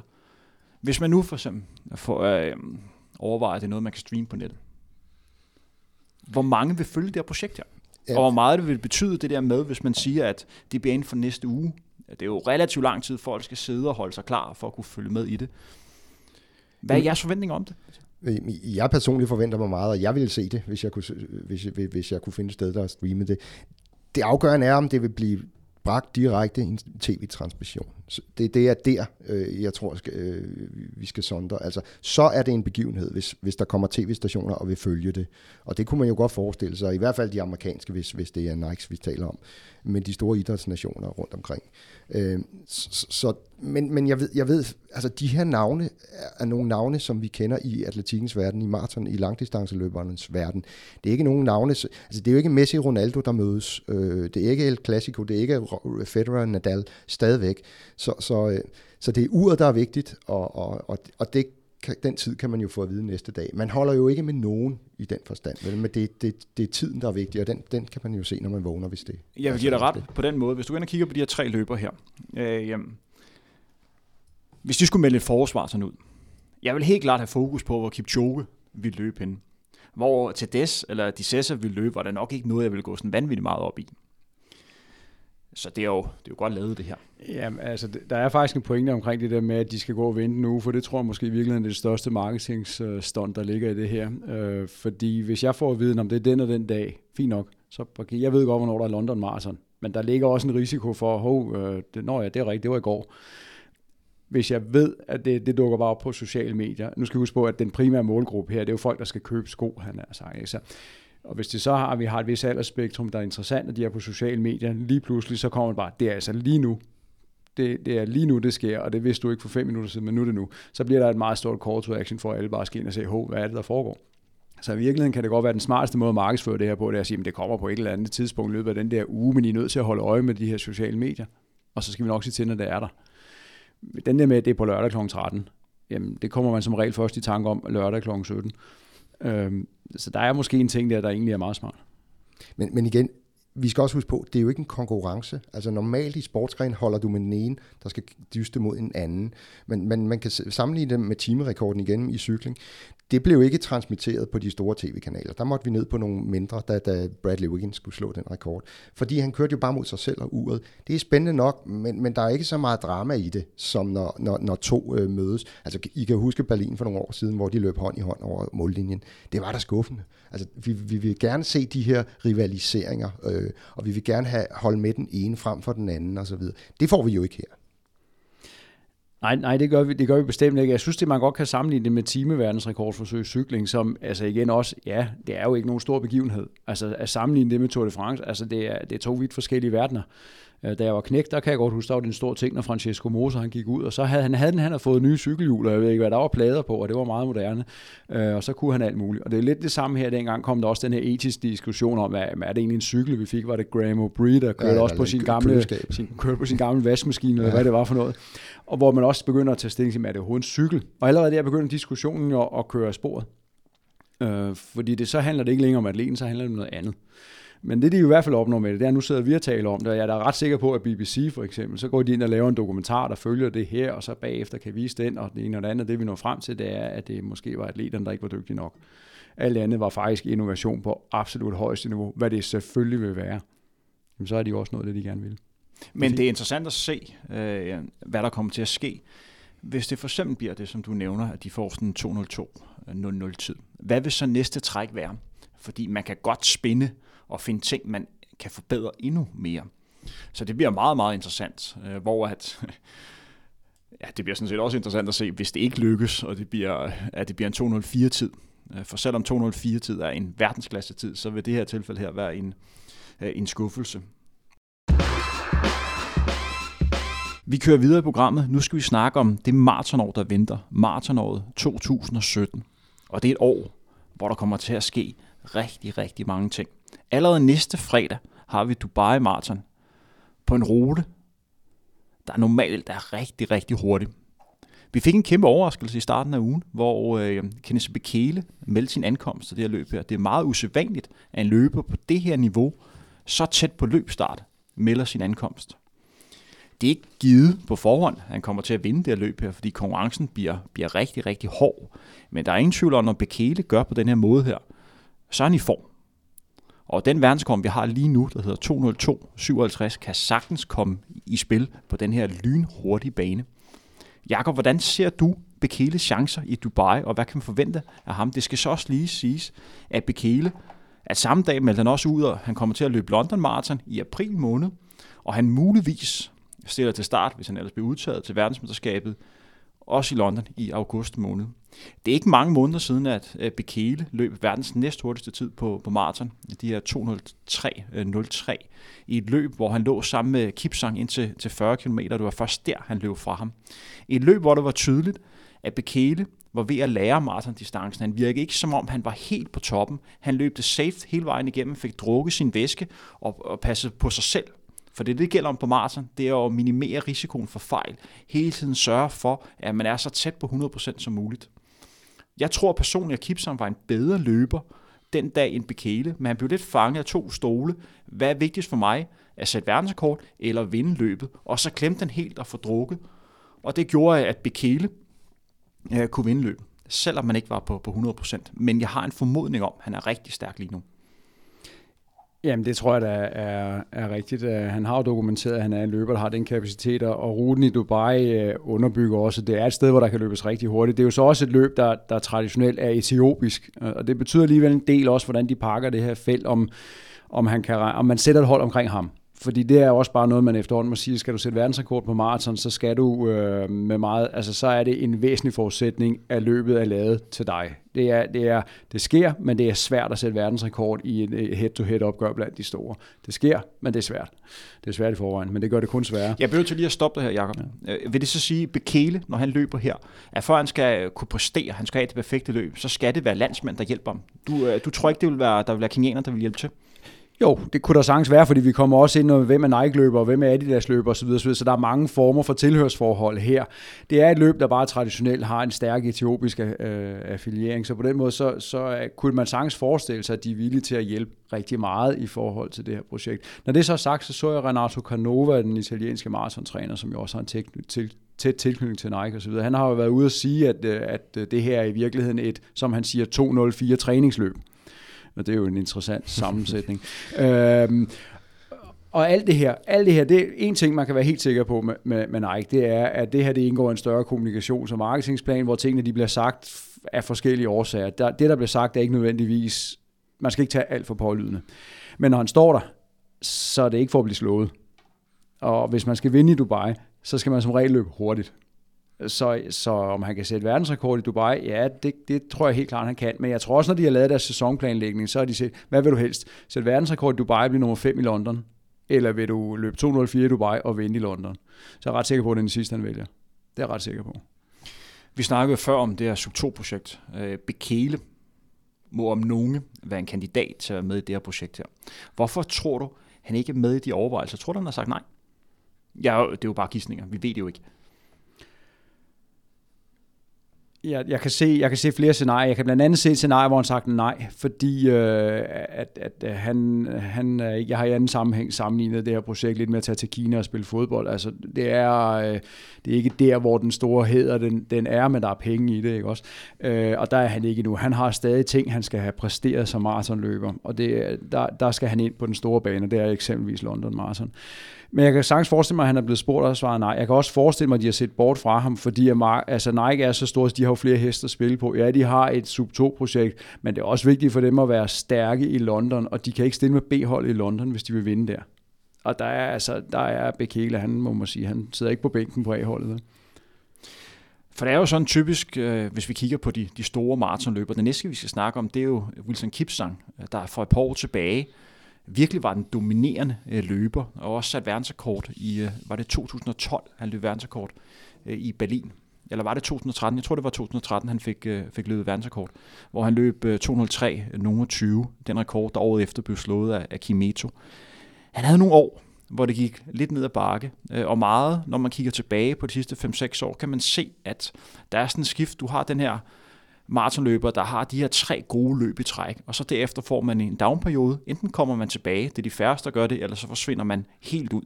Hvis man nu for eksempel får, øh, overveje, at det er noget, man kan streame på nettet. Hvor mange vil følge det her projekt her? Ja. Og hvor meget det vil betyde det der med, hvis man siger, at det bliver inden for næste uge. Det er jo relativt lang tid, folk skal sidde og holde sig klar for at kunne følge med i det. Hvad er jeres forventninger om det? Jeg personligt forventer mig meget, og jeg ville se det, hvis jeg kunne, hvis, hvis jeg kunne finde et sted, der streame det. Det afgørende er, om det vil blive bragt direkte i en tv-transmission. Det, det er der, øh, jeg tror, skal, øh, vi skal sondre. Altså, så er det en begivenhed, hvis, hvis der kommer tv-stationer og vil følge det. Og det kunne man jo godt forestille sig, i hvert fald de amerikanske, hvis, hvis det er Nike, vi taler om. Men de store idrætsnationer rundt omkring. Øh, så, så, men men jeg, ved, jeg ved, altså de her navne er nogle navne, som vi kender i atletikkens verden, i maraton, i langdistanceløbernes verden. Det er ikke nogen navne, altså det er jo ikke Messi og Ronaldo, der mødes. Øh, det er ikke El Clasico, det er ikke Federer Nadal stadigvæk. Så, så, øh, så det er uret, der er vigtigt, og, og, og, og det kan, den tid kan man jo få at vide næste dag. Man holder jo ikke med nogen i den forstand, men det, det, det er tiden, der er vigtig, og den, den kan man jo se, når man vågner, hvis det Jeg vil give dig ret på den måde. Hvis du ender og kigger på de her tre løber her, øh, jamen, hvis de skulle melde et forsvar sådan ud, jeg vil helt klart have fokus på, hvor Kipchoge vil løbe hen. Hvor Tedesco eller Dissessa vil løbe, var det nok ikke noget, jeg vil gå sådan vanvittigt meget op i. Så det er jo, det er jo godt lavet, det her. Jamen, altså, der er faktisk en pointe omkring det der med, at de skal gå og vente nu, for det tror jeg måske i virkeligheden er det største marketingstånd, der ligger i det her. Øh, fordi hvis jeg får at vide, om det er den og den dag, fint nok, så okay, jeg ved godt, hvornår der er London Marathon, men der ligger også en risiko for, hov, øh, det, når ja, det er rigtigt, det var i går. Hvis jeg ved, at det, det dukker bare op på sociale medier, nu skal vi huske på, at den primære målgruppe her, det er jo folk, der skal købe sko, han er sagt. Ikke? Så og hvis det så har, vi har et vis aldersspektrum, der er interessant, og de er på sociale medier, lige pludselig så kommer man bare, det er altså lige nu, det, det er lige nu, det sker, og det vidste du ikke for fem minutter siden, men nu er det nu. Så bliver der et meget stort call to action for, at alle bare skal ind og se, hvad er det, der foregår? Så i virkeligheden kan det godt være den smarteste måde at markedsføre det her på, det er at sige, at det kommer på et eller andet tidspunkt i løbet af den der uge, men I er nødt til at holde øje med de her sociale medier. Og så skal vi nok sige til, når det er der. Den der med, at det er på lørdag kl. 13, jamen det kommer man som regel først i tanke om lørdag kl. 17. Øhm, så der er måske en ting der, der egentlig er meget smart. Men, men igen, vi skal også huske på, det er jo ikke en konkurrence. Altså normalt i sportsgren holder du med den ene, der skal dyste mod en anden. Men, men man kan sammenligne det med timerekorden igen i cykling. Det blev ikke transmitteret på de store tv-kanaler. Der måtte vi ned på nogle mindre, da, da Bradley Wiggins skulle slå den rekord. Fordi han kørte jo bare mod sig selv og uret. Det er spændende nok, men, men der er ikke så meget drama i det, som når, når, når to øh, mødes. Altså, I kan huske Berlin for nogle år siden, hvor de løb hånd i hånd over mållinjen. Det var da skuffende. Altså, vi, vi vil gerne se de her rivaliseringer, øh, og vi vil gerne have holde med den ene frem for den anden osv. Det får vi jo ikke her. Nej, nej, det gør vi, det gør vi bestemt ikke. Jeg synes, det man godt kan sammenligne det med timeverdensrekordforsøg i cykling, som altså igen også, ja, det er jo ikke nogen stor begivenhed. Altså at sammenligne det med Tour de France, altså det er, det er to vidt forskellige verdener. Øh, da jeg var knægt, der kan jeg godt huske, der var det en stor ting, når Francesco Moser han gik ud, og så havde han, havde, han havde fået nye cykelhjul, og jeg ved ikke, hvad der var plader på, og det var meget moderne, øh, og så kunne han alt muligt. Og det er lidt det samme her, dengang kom der også den her etiske diskussion om, hvad, hvad er det egentlig en cykel, vi fik? Var det Graham O'Brien, der kørte ja, også på sin gamle, sin, kørte på sin gamle vaskemaskine, ja. eller hvad det var for noget. Og hvor man også begynder at tage stilling til, er det overhovedet en cykel? Og allerede der begynder diskussionen jo at køre af sporet. Øh, fordi det, så handler det ikke længere om atleten, så handler det om noget andet. Men det, de i hvert fald opnår med det, det er, at nu sidder vi og taler om det, og jeg er da ret sikker på, at BBC for eksempel, så går de ind og laver en dokumentar, der følger det her, og så bagefter kan vise den, og det ene og det andet, det vi når frem til, det er, at det måske var atleterne, der ikke var dygtige nok. Alt andet var faktisk innovation på absolut højeste niveau, hvad det selvfølgelig vil være. Jamen, så er de jo også noget, det de gerne vil. Men det er interessant at se, øh, hvad der kommer til at ske. Hvis det for eksempel bliver det, som du nævner, at de får sådan en 202-00 tid, hvad vil så næste træk være? Fordi man kan godt spinde og finde ting, man kan forbedre endnu mere. Så det bliver meget, meget interessant, øh, hvor at, ja, det bliver sådan set også interessant at se, hvis det ikke lykkes, og det bliver, at det bliver en 204-tid. Øh, for selvom 204-tid er en verdensklasse-tid, så vil det her tilfælde her være en, øh, en skuffelse. Vi kører videre i programmet. Nu skal vi snakke om det maratonår, der venter. Maratonåret 2017. Og det er et år, hvor der kommer til at ske rigtig, rigtig mange ting. Allerede næste fredag har vi Dubai Marathon på en rute, der normalt er rigtig, rigtig hurtig. Vi fik en kæmpe overraskelse i starten af ugen, hvor øh, Kenneth Bekele meldte sin ankomst til det her løb her. Det er meget usædvanligt, at en løber på det her niveau, så tæt på løbstart, melder sin ankomst. Det er ikke givet på forhånd, at han kommer til at vinde det her løb her, fordi konkurrencen bliver, bliver rigtig, rigtig hård. Men der er ingen tvivl om, når Bekele gør på den her måde her, så er han i form. Og den verdenskom, vi har lige nu, der hedder 202.57, kan sagtens komme i spil på den her lynhurtige bane. Jakob, hvordan ser du Bekele chancer i Dubai, og hvad kan man forvente af ham? Det skal så også lige siges, at Bekele, at samme dag meldte han også ud, og han kommer til at løbe London Marathon i april måned, og han muligvis stiller til start, hvis han ellers bliver udtaget til verdensmesterskabet, også i London i august måned. Det er ikke mange måneder siden, at øh, Bekele løb verdens næsthurtigste tid på, på maraton, de her 203.03, øh, i et løb, hvor han lå sammen med Kipsang ind til, til 40 km. Det var først der, han løb fra ham. I et løb, hvor det var tydeligt, at Bekele var ved at lære maratondistancen. Han virkede ikke som om, han var helt på toppen. Han løb det safe hele vejen igennem, fik drukket sin væske og, og passede på sig selv for det, det gælder om på maraton, det er at minimere risikoen for fejl. Hele tiden sørge for, at man er så tæt på 100% som muligt. Jeg tror personligt, at Kipsang var en bedre løber den dag end Bekele, men han blev lidt fanget af to stole. Hvad er vigtigst for mig? At sætte verdensrekord eller vinde løbet? Og så klemte han helt og få drukket. Og det gjorde, at Bekele øh, kunne vinde løbet, selvom man ikke var på, på 100%. Men jeg har en formodning om, at han er rigtig stærk lige nu. Jamen, det tror jeg, da er, er rigtigt. Øh, han har jo dokumenteret, at han er en løber, der har den kapacitet, og ruten i Dubai øh, underbygger også, at det er et sted, hvor der kan løbes rigtig hurtigt. Det er jo så også et løb, der, der traditionelt er etiopisk, øh, og det betyder alligevel en del også, hvordan de pakker det her felt, om, om, han kan, om man sætter et hold omkring ham. Fordi det er også bare noget, man efterhånden må sige, skal du sætte verdensrekord på maraton, så skal du øh, med meget, altså så er det en væsentlig forudsætning, at løbet er lavet til dig. Det, er, det, er, det sker, men det er svært at sætte verdensrekord i et head-to-head opgør blandt de store. Det sker, men det er svært. Det er svært i forvejen, men det gør det kun sværere. Jeg bliver til lige at stoppe det her, Jacob. Ja. Øh, vil det så sige, Bekele, når han løber her, at for at han skal kunne præstere, han skal have det perfekte løb, så skal det være landsmænd, der hjælper ham. Du, øh, du tror ikke, det vil være, der vil være kenianer, der vil hjælpe til? Jo, det kunne der sagtens være, fordi vi kommer også ind med, hvem er Nike-løber, og hvem er Adidas-løber osv., osv., så der er mange former for tilhørsforhold her. Det er et løb, der bare traditionelt har en stærk etiopisk øh, affiliering, så på den måde så, så øh, kunne man sagtens forestille sig, at de er villige til at hjælpe rigtig meget i forhold til det her projekt. Når det så er sagt, så så jeg Renato Canova, den italienske maratontræner, som jo også har en til, til, tæt tilknytning til Nike osv. Han har jo været ude at sige, at, øh, at øh, det her er i virkeligheden et, som han siger, 204 træningsløb og det er jo en interessant sammensætning. øhm, og alt det her, alt det her, det er en ting, man kan være helt sikker på med, med, med Nike, det er, at det her det indgår en større kommunikations- og marketingsplan, hvor tingene de bliver sagt af forskellige årsager. Der, det, der bliver sagt, er ikke nødvendigvis, man skal ikke tage alt for pålydende. Men når han står der, så er det ikke for at blive slået. Og hvis man skal vinde i Dubai, så skal man som regel løbe hurtigt. Så, så om han kan sætte verdensrekord i Dubai, ja, det, det tror jeg helt klart, han kan. Men jeg tror også, når de har lavet deres sæsonplanlægning, så har de set, hvad vil du helst? Sætte verdensrekord i Dubai og blive nummer 5 i London? Eller vil du løbe 204 i Dubai og vinde i London? Så jeg er ret sikker på, at det er den sidste, han vælger. Det er jeg ret sikker på. Vi snakkede før om det her Sub2-projekt. Øh, Bekele må om nogen være en kandidat til at være med i det her projekt her. Hvorfor tror du, han ikke er med i de overvejelser? Tror du, han har sagt nej? Ja, det er jo bare gissninger. Vi ved det jo ikke jeg, jeg, kan se, jeg kan se flere scenarier. Jeg kan blandt andet se et scenarie, hvor han sagt nej, fordi øh, at, at øh, han, han, jeg har i anden sammenhæng sammenlignet det her projekt lidt med at tage til Kina og spille fodbold. Altså, det er, øh, det er ikke der, hvor den store hæder den, den er, men der er penge i det, ikke også? Øh, og der er han ikke nu. Han har stadig ting, han skal have præsteret som maratonløber, og det, øh, der, der skal han ind på den store bane, og det er eksempelvis London Marathon. Men jeg kan sagtens forestille mig, at han er blevet spurgt og svaret nej. Jeg kan også forestille mig, at de har set bort fra ham, fordi at Mark, altså Nike er så stor, at de har jo flere heste at spille på. Ja, de har et sub-2-projekt, men det er også vigtigt for dem at være stærke i London, og de kan ikke stille med B-hold i London, hvis de vil vinde der. Og der er, altså, der er Bekele, han må man sige, han sidder ikke på bænken på A-holdet. For det er jo sådan typisk, øh, hvis vi kigger på de, de store maratonløbere. Det næste, vi skal snakke om, det er jo Wilson Kipsang, øh, der for et par år tilbage virkelig var den dominerende øh, løber, og også sat verdensrekord i, øh, var det 2012, han løb verdensrekord øh, i Berlin. Eller var det 2013? Jeg tror, det var 2013, han fik, øh, fik løbet verdensrekord, hvor han løb øh, 203 nummer 20, den rekord, der året efter blev slået af, af Kimeto. Han havde nogle år, hvor det gik lidt ned ad bakke, øh, og meget, når man kigger tilbage på de sidste 5-6 år, kan man se, at der er sådan en skift. Du har den her maratonløbere, der har de her tre gode løb i træk, og så derefter får man en downperiode. Enten kommer man tilbage, det er de færreste, der gør det, eller så forsvinder man helt ud.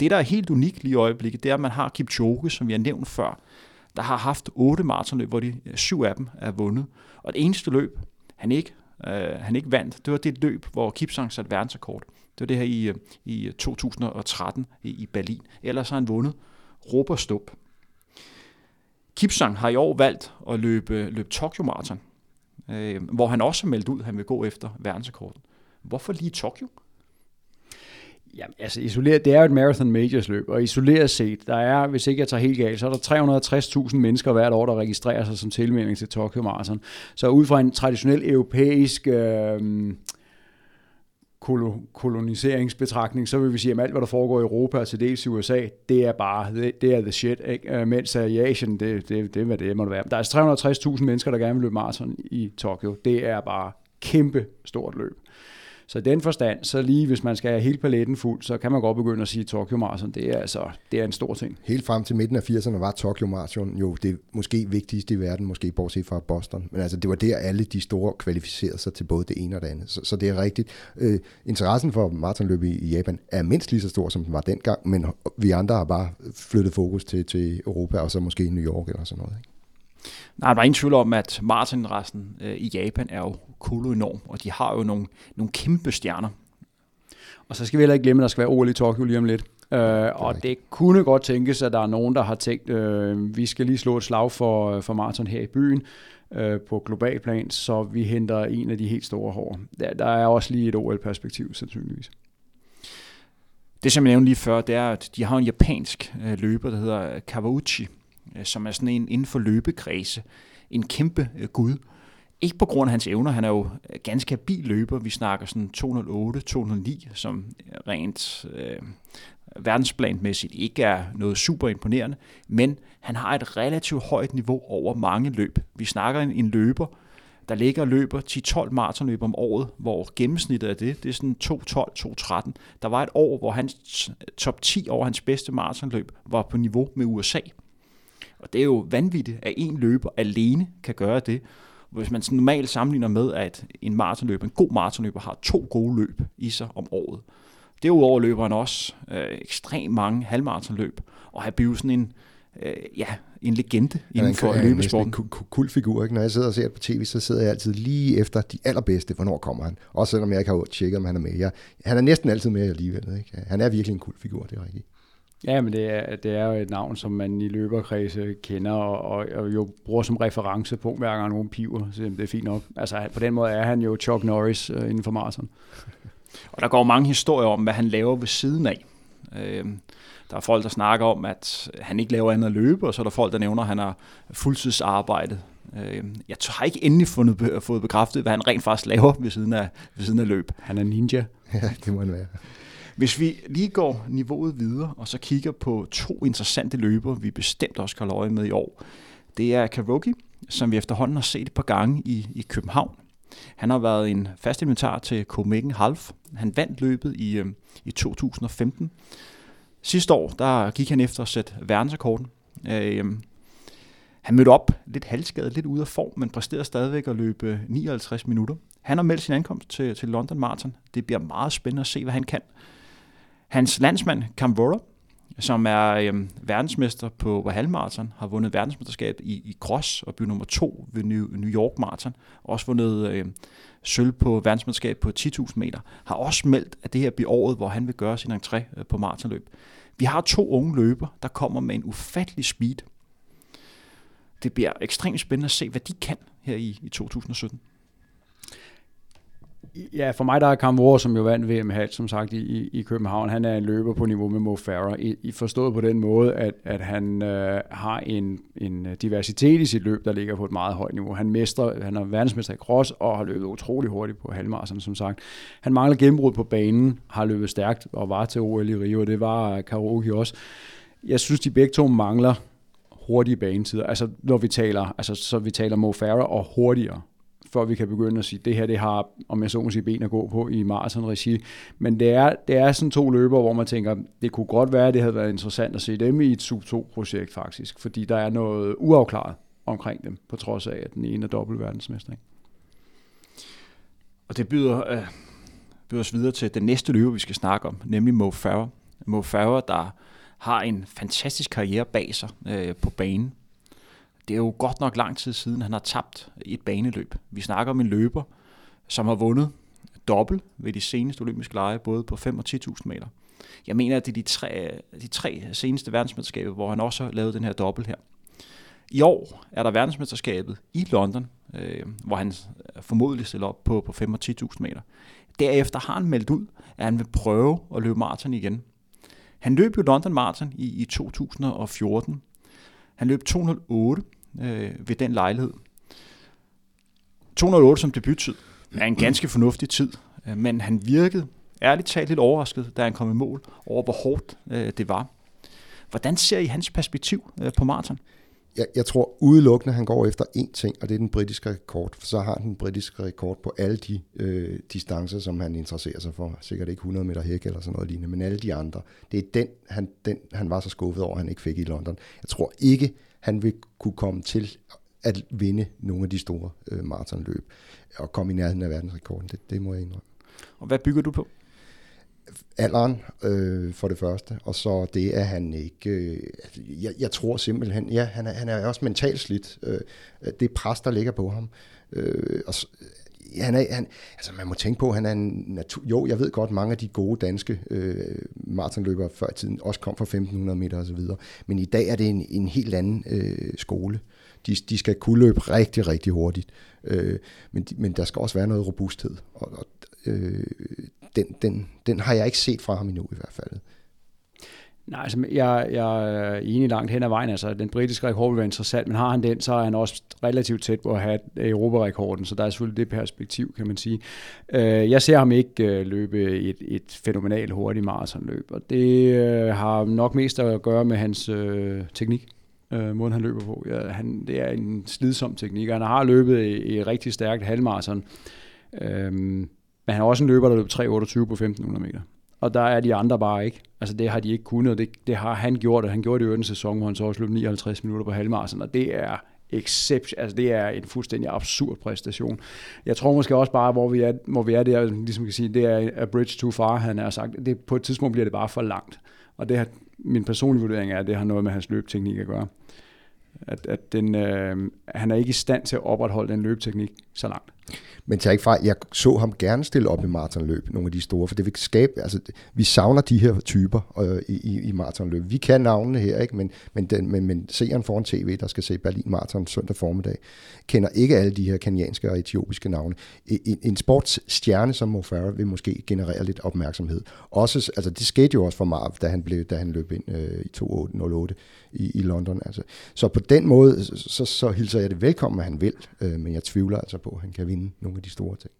Det, der er helt unikt lige i øjeblikket, det er, at man har Kipchoge, som vi har nævnt før, der har haft otte maratonløb, hvor de øh, syv af dem er vundet. Og det eneste løb, han ikke, øh, han ikke vandt, det var det løb, hvor Kipsang satte verdensrekord. Det var det her i, øh, i øh, 2013 i Berlin. Ellers har han vundet råb og stup. Kipsang har i år valgt at løbe, løbe Tokyo Marathon, øh, hvor han også har meldt ud, at han vil gå efter verdensrekorden. Hvorfor lige Tokyo? Ja, altså isoleret, det er jo et Marathon Majors løb, og isoleret set, der er, hvis ikke jeg tager helt galt, så er der 360.000 mennesker hvert år, der registrerer sig som tilmelding til Tokyo Marathon. Så ud fra en traditionel europæisk øh, koloniseringsbetragtning, så vil vi sige, at alt, hvad der foregår i Europa og til dels i USA, det er bare, det, det er the shit, ikke? Øh, mens i Asien, det, det, det, hvad det må det være. Der er altså 360.000 mennesker, der gerne vil løbe maraton i Tokyo. Det er bare kæmpe stort løb. Så i den forstand, så lige hvis man skal have hele paletten fuld, så kan man godt begynde at sige, at Tokyo Marathon, det er, altså, det er en stor ting. Helt frem til midten af 80'erne var Tokyo Marathon jo det måske vigtigste i verden, måske bortset fra Boston. Men altså, det var der alle de store kvalificerede sig til både det ene og det andet. Så, så det er rigtigt. Øh, interessen for maratonløb i, i Japan er mindst lige så stor, som den var dengang, men vi andre har bare flyttet fokus til, til Europa, og så måske New York eller sådan noget. Ikke? Nej, der er ingen tvivl om, at maratonresten øh, i Japan er jo kolo enorm, og de har jo nogle, nogle kæmpe stjerner. Og så skal vi heller ikke glemme, at der skal være OL i Tokyo lige om lidt. Øh, og det kunne godt tænkes, at der er nogen, der har tænkt, øh, vi skal lige slå et slag for, for maraton her i byen øh, på global plan, så vi henter en af de helt store hår. Der, der er også lige et OL-perspektiv, sandsynligvis. Det, som jeg nævnte lige før, det er, at de har en japansk øh, løber, der hedder Kawauchi, Øh, som er sådan en inden for løbekredse. En kæmpe øh, gud. Ikke på grund af hans evner, han er jo ganske habil løber. Vi snakker sådan 208-209, som rent øh, verdensplanmæssigt ikke er noget super imponerende, men han har et relativt højt niveau over mange løb. Vi snakker en, en løber, der ligger og løber 10-12 maratonløb om året, hvor gennemsnittet af det, det er sådan 2-12, 2-13. Der var et år, hvor hans øh, top 10 over hans bedste maratonløb var på niveau med USA. Og det er jo vanvittigt, at en løber alene kan gøre det. Hvis man normalt sammenligner med, at en maratonløber, en god maratonløber, har to gode løb i sig om året. Derudover løber han også øh, ekstremt mange halvmaratonløb, og har blevet sådan en, øh, ja, en legende inden for løbesporten. En kul figur, ikke? Når jeg sidder og ser det på tv, så sidder jeg altid lige efter de allerbedste, hvornår kommer han. Også selvom jeg ikke har tjekket, om han er med. Jeg, han er næsten altid med alligevel. Ikke? Han er virkelig en kul figur, det er rigtigt. Ja, men det er, det er jo et navn, som man i løberkredse kender, og, og, og jo bruger som referencepunkt hver gang nogen piver, så det er fint nok. Altså på den måde er han jo Chuck Norris uh, inden for maraton. og der går mange historier om, hvad han laver ved siden af. Øh, der er folk, der snakker om, at han ikke laver andet at løbe, og så er der folk, der nævner, at han har fuldtidsarbejde. Øh, jeg har ikke endelig fundet, fået bekræftet, hvad han rent faktisk laver ved siden af, ved siden af løb. Han er ninja. Ja, det må han være. Hvis vi lige går niveauet videre, og så kigger på to interessante løber, vi bestemt også kan øje med i år. Det er Karogi, som vi efterhånden har set et par gange i, i København. Han har været en fast inventar til Copenhagen Half. Han vandt løbet i, øh, i 2015. Sidste år, der gik han efter at sætte verdensrekorden. Øh, øhm, han mødte op lidt halvskadet, lidt ude af form, men præsterede stadigvæk at løbe øh, 59 minutter. Han har meldt sin ankomst til, til London Marathon. Det bliver meget spændende at se, hvad han kan. Hans landsmand, Camvora, som er øhm, verdensmester på, på halvmarathon, har vundet verdensmesterskab i, i cross og blev nummer to ved New, New York Marathon. Også vundet øhm, sølv på verdensmesterskab på 10.000 meter. Har også meldt, at det her bliver året, hvor han vil gøre sin entré øh, på maratonløb. Vi har to unge løber, der kommer med en ufattelig speed. Det bliver ekstremt spændende at se, hvad de kan her i, i 2017. Ja, for mig der er Cam som jo vandt VM hat, som sagt, i, i København. Han er en løber på niveau med Mo Farah. I, I forstået på den måde, at, at han øh, har en, en øh, diversitet i sit løb, der ligger på et meget højt niveau. Han, mestrer, han er verdensmester i cross og har løbet utrolig hurtigt på halvmarsen, som sagt. Han mangler gennembrud på banen, har løbet stærkt og var til OL i Rio, og det var Karoki også. Jeg synes, de begge to mangler hurtige banetider. Altså, når vi taler, altså, så vi taler Mo Farah og hurtigere før vi kan begynde at sige, at det her det har, om jeg så må sige, ben at gå på i maraton-regi. Men det er, det er sådan to løber, hvor man tænker, det kunne godt være, at det havde været interessant at se dem i et sub-2-projekt faktisk, fordi der er noget uafklaret omkring dem, på trods af, at den ene er dobbelt verdensmester. Og det byder, øh, byder os videre til den næste løber, vi skal snakke om, nemlig Mo Farah. Mo Farah, der har en fantastisk karriere bag sig øh, på banen det er jo godt nok lang tid siden, han har tabt et baneløb. Vi snakker om en løber, som har vundet dobbelt ved de seneste olympiske lege, både på 5 og 10.000 meter. Jeg mener, at det er de tre, de tre seneste verdensmesterskaber, hvor han også har lavet den her dobbelt her. I år er der verdensmesterskabet i London, øh, hvor han formodentlig stiller op på, på 5 og 10.000 meter. Derefter har han meldt ud, at han vil prøve at løbe maraton igen. Han løb jo London Marathon i, i 2014. Han løb 208 øh, ved den lejlighed. 208 som debuttid er en ganske fornuftig tid, øh, men han virkede ærligt talt lidt overrasket, da han kom i mål over, hvor hårdt øh, det var. Hvordan ser I hans perspektiv øh, på maraton? Jeg, jeg tror udelukkende, han går efter én ting, og det er den britiske rekord. For så har han den britiske rekord på alle de øh, distancer, som han interesserer sig for. Sikkert ikke 100 meter hæk eller sådan noget lignende, men alle de andre. Det er den, han, den, han var så skuffet over, han ikke fik i London. Jeg tror ikke, han vil kunne komme til at vinde nogle af de store øh, maratonløb og komme i nærheden af verdensrekorden. Det, det må jeg indrømme. Og hvad bygger du på? Alderen øh, for det første, og så det, at han ikke... Øh, jeg, jeg tror simpelthen, ja, han er, han er også mentalt slidt. Øh, det pres, der ligger på ham. Øh, og, øh, han er, han, altså man må tænke på, at han er en natur... Jo, jeg ved godt, mange af de gode danske øh, maratonløbere før i tiden også kom fra 1500 meter osv., men i dag er det en, en helt anden øh, skole. De, de skal kunne løbe rigtig, rigtig hurtigt, øh, men, de, men der skal også være noget robusthed, og, og øh, den, den, den har jeg ikke set fra ham endnu i hvert fald. Nej, altså, jeg, jeg er enig langt hen ad vejen. Altså, den britiske rekord vil være interessant, men har han den, så er han også relativt tæt på at have Europarekorden, så der er selvfølgelig det perspektiv, kan man sige. Øh, jeg ser ham ikke øh, løbe et, et fænomenalt hurtigt maratonløb, og det øh, har nok mest at gøre med hans øh, teknik. øh, måden han løber på. Ja, han, det er en slidsom teknik, han har løbet i, i rigtig stærkt halvmarathon. Øhm, men han er også en løber, der løber 3.28 på 1500 meter. Og der er de andre bare ikke. Altså det har de ikke kunnet, og det, det har han gjort, og han gjorde det i en sæson, hvor han så også løb 59 minutter på halvmarsen, og det er except, altså det er en fuldstændig absurd præstation. Jeg tror måske også bare, hvor vi er, hvor vi er der, ligesom kan sige, det er a bridge too far, han har sagt. Det, på et tidspunkt bliver det bare for langt. Og det har, min personlige vurdering er, at det har noget med hans løbeteknik at gøre. At, at den, øh, han er ikke i stand til at opretholde den løbeteknik så langt. Men tag ikke fra, jeg så ham gerne stille op i maratonløb, nogle af de store, for det vil skabe, altså vi savner de her typer øh, i, i maratonløb. Vi kan navnene her, ikke? Men, men, den, men, men seeren foran tv, der skal se Berlin Marathon søndag formiddag, kender ikke alle de her kenyanske og etiopiske navne. En, en sportsstjerne som Mo Farah vil måske generere lidt opmærksomhed. Også, altså det skete jo også for Marv, da han, blev, da han løb ind øh, i 2008 i, i London. Altså. Så på den måde, så, så hilser jeg det velkommen, at han vil, øh, men jeg tvivler altså på, at han kan vinde nogle af de store ting.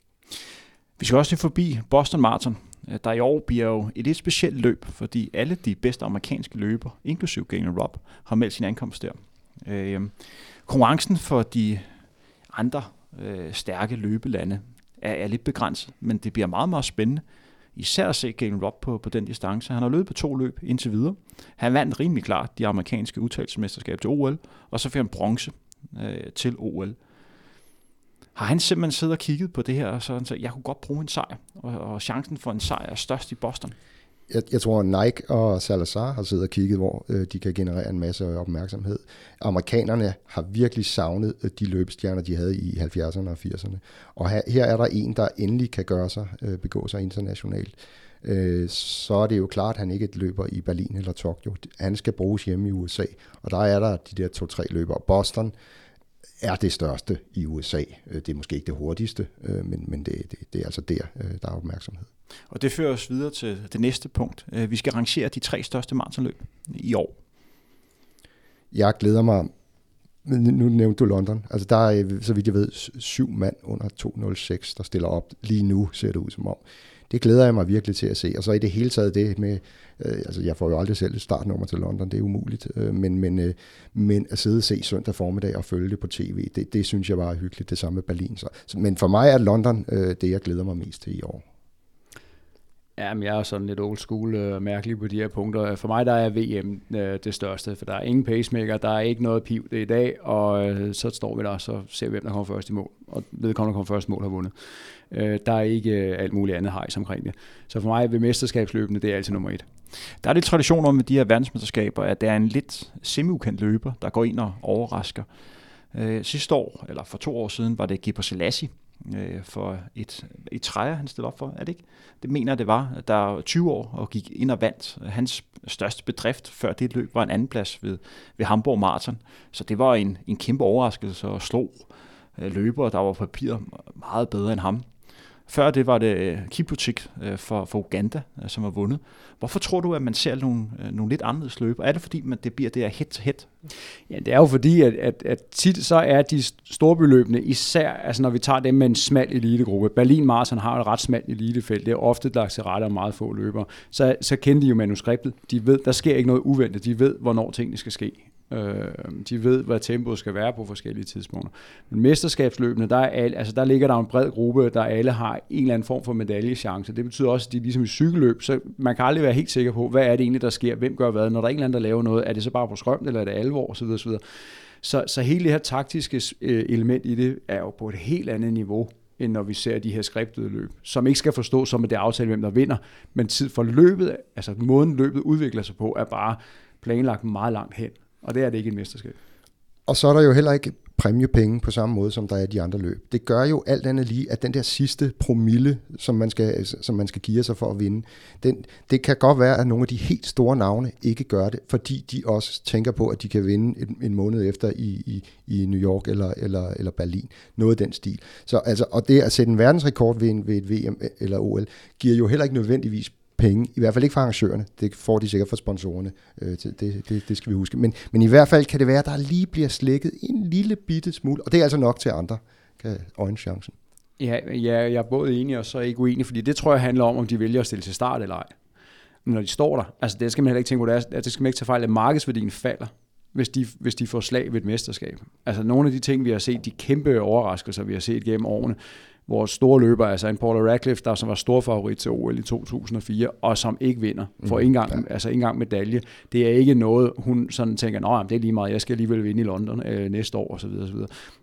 Vi skal også se forbi Boston Marathon, øh, der i år bliver jo et lidt specielt løb, fordi alle de bedste amerikanske løber, inklusive Galen Rob, har meldt sin ankomst der. Øh, konkurrencen for de andre øh, stærke løbelande er, er lidt begrænset, men det bliver meget, meget spændende. Især at se Galen Rob på, på den distance. Han har løbet på to løb indtil videre. Han vandt rimelig klart de amerikanske udtalelsesmesterskab til OL, og så fik han bronze øh, til OL har han simpelthen siddet og kigget på det her, og så så jeg kunne godt bruge en sejr, og, og chancen for en sejr er størst i Boston. Jeg, jeg tror, Nike og Salazar har siddet og kigget, hvor øh, de kan generere en masse opmærksomhed. Amerikanerne har virkelig savnet øh, de løbestjerner, de havde i 70'erne og 80'erne. Og her, her er der en, der endelig kan gøre sig, øh, begå sig internationalt. Øh, så er det jo klart, at han ikke løber i Berlin eller Tokyo. Han skal bruges hjemme i USA, og der er der de der to-tre løbere. Boston, er det største i USA. Øh, det er måske ikke det hurtigste, øh, men, men det, det, det er altså der, øh, der er opmærksomhed. Og det fører os videre til det næste punkt. Vi skal rangere de tre største maratonløb i år. Jeg glæder mig nu nævnte du London. Altså der er, så vidt jeg ved, syv mand under 206, der stiller op. Lige nu ser det ud som om det glæder jeg mig virkelig til at se. Og så i det hele taget det med, øh, altså jeg får jo aldrig selv et startnummer til London, det er umuligt, øh, men, men, øh, men at sidde og se søndag formiddag og følge det på tv, det, det synes jeg var hyggeligt, det samme med Berlin. Så, men for mig er London øh, det, jeg glæder mig mest til i år. Ja, men jeg er sådan lidt old school øh, og øh, mærkelig på de her punkter. For mig der er VM øh, det største, for der er ingen pacemaker, der er ikke noget piv det i dag, og øh, så står vi der, så ser vi, hvem der kommer først i mål. Og vedkommende, der kommer først i mål, har vundet. Øh, der er ikke øh, alt muligt andet hejs omkring det. Så for mig ved mesterskabsløbene, det er altid nummer et. Der er lidt tradition om med de her verdensmesterskaber, at der er en lidt semi løber, der går ind og overrasker. Øh, sidste år, eller for to år siden, var det Gipper Selassie, øh, for et, et træer, han stillede op for, er det ikke? Det mener det var, der 20 år og gik ind og vandt. Hans største bedrift før det løb var en anden plads ved, ved Hamburg Marathon. Så det var en, en kæmpe overraskelse og slog øh, løbere, der var på papir meget bedre end ham. Før det var det øh, Kiplutik øh, for, for Uganda, øh, som har vundet. Hvorfor tror du, at man ser nogle, øh, nogle lidt anderledes løb? Er det fordi, man, det bliver det her head-to-head? Ja, det er jo fordi, at, at, at tit så er de storbyløbende, især altså når vi tager dem med en smal elitegruppe. Berlin Marathon har et ret smalt elitefelt. Det er ofte lagt til rette og meget få løbere. Så, så kender de jo manuskriptet. De ved, der sker ikke noget uventet. De ved, hvornår tingene skal ske. Øh, de ved, hvad tempoet skal være på forskellige tidspunkter. Men mesterskabsløbene, der, er al, altså der ligger der en bred gruppe, der alle har en eller anden form for medaljechance. Det betyder også, at de ligesom i cykelløb, så man kan aldrig være helt sikker på, hvad er det egentlig, der sker, hvem gør hvad. Når der er en eller anden, der laver noget, er det så bare på skrømt, eller er det alvor, osv. osv. Så, så hele det her taktiske øh, element i det, er jo på et helt andet niveau, end når vi ser de her skriptede løb, som ikke skal forstås som, at det er aftalt, hvem der vinder, men tid for løbet, altså måden løbet udvikler sig på, er bare planlagt meget langt hen. Og det er det ikke et mesterskab. Og så er der jo heller ikke præmiepenge på samme måde, som der er i de andre løb. Det gør jo alt andet lige, at den der sidste promille, som man skal, som man skal give sig for at vinde, den, det kan godt være, at nogle af de helt store navne ikke gør det, fordi de også tænker på, at de kan vinde en, en måned efter i, i, i New York eller, eller, eller Berlin. Noget af den stil. Så, altså, og det at sætte en verdensrekord ved, en, ved et VM eller OL, giver jo heller ikke nødvendigvis penge, i hvert fald ikke fra arrangørerne, det får de sikkert fra sponsorerne, øh, det, det, det skal vi huske. Men, men i hvert fald kan det være, at der lige bliver slækket en lille bitte smule, og det er altså nok til andre, kan øjne chancen. Ja, ja, jeg er både enig og så ikke uenig, fordi det tror jeg handler om, om de vælger at stille til start eller ej. Men når de står der, altså det skal man heller ikke tænke på, det, er, det skal man ikke tage fejl, at markedsværdien falder hvis de, hvis de får slag ved et mesterskab. Altså nogle af de ting, vi har set, de kæmpe overraskelser, vi har set gennem årene, vores store løber, altså en Paula Radcliffe, der som var stor favorit til OL i 2004, og som ikke vinder, for mm, engang, ja. altså ikke engang medalje. Det er ikke noget, hun sådan tænker, at det er lige meget, jeg skal alligevel vinde i London øh, næste år, osv. osv.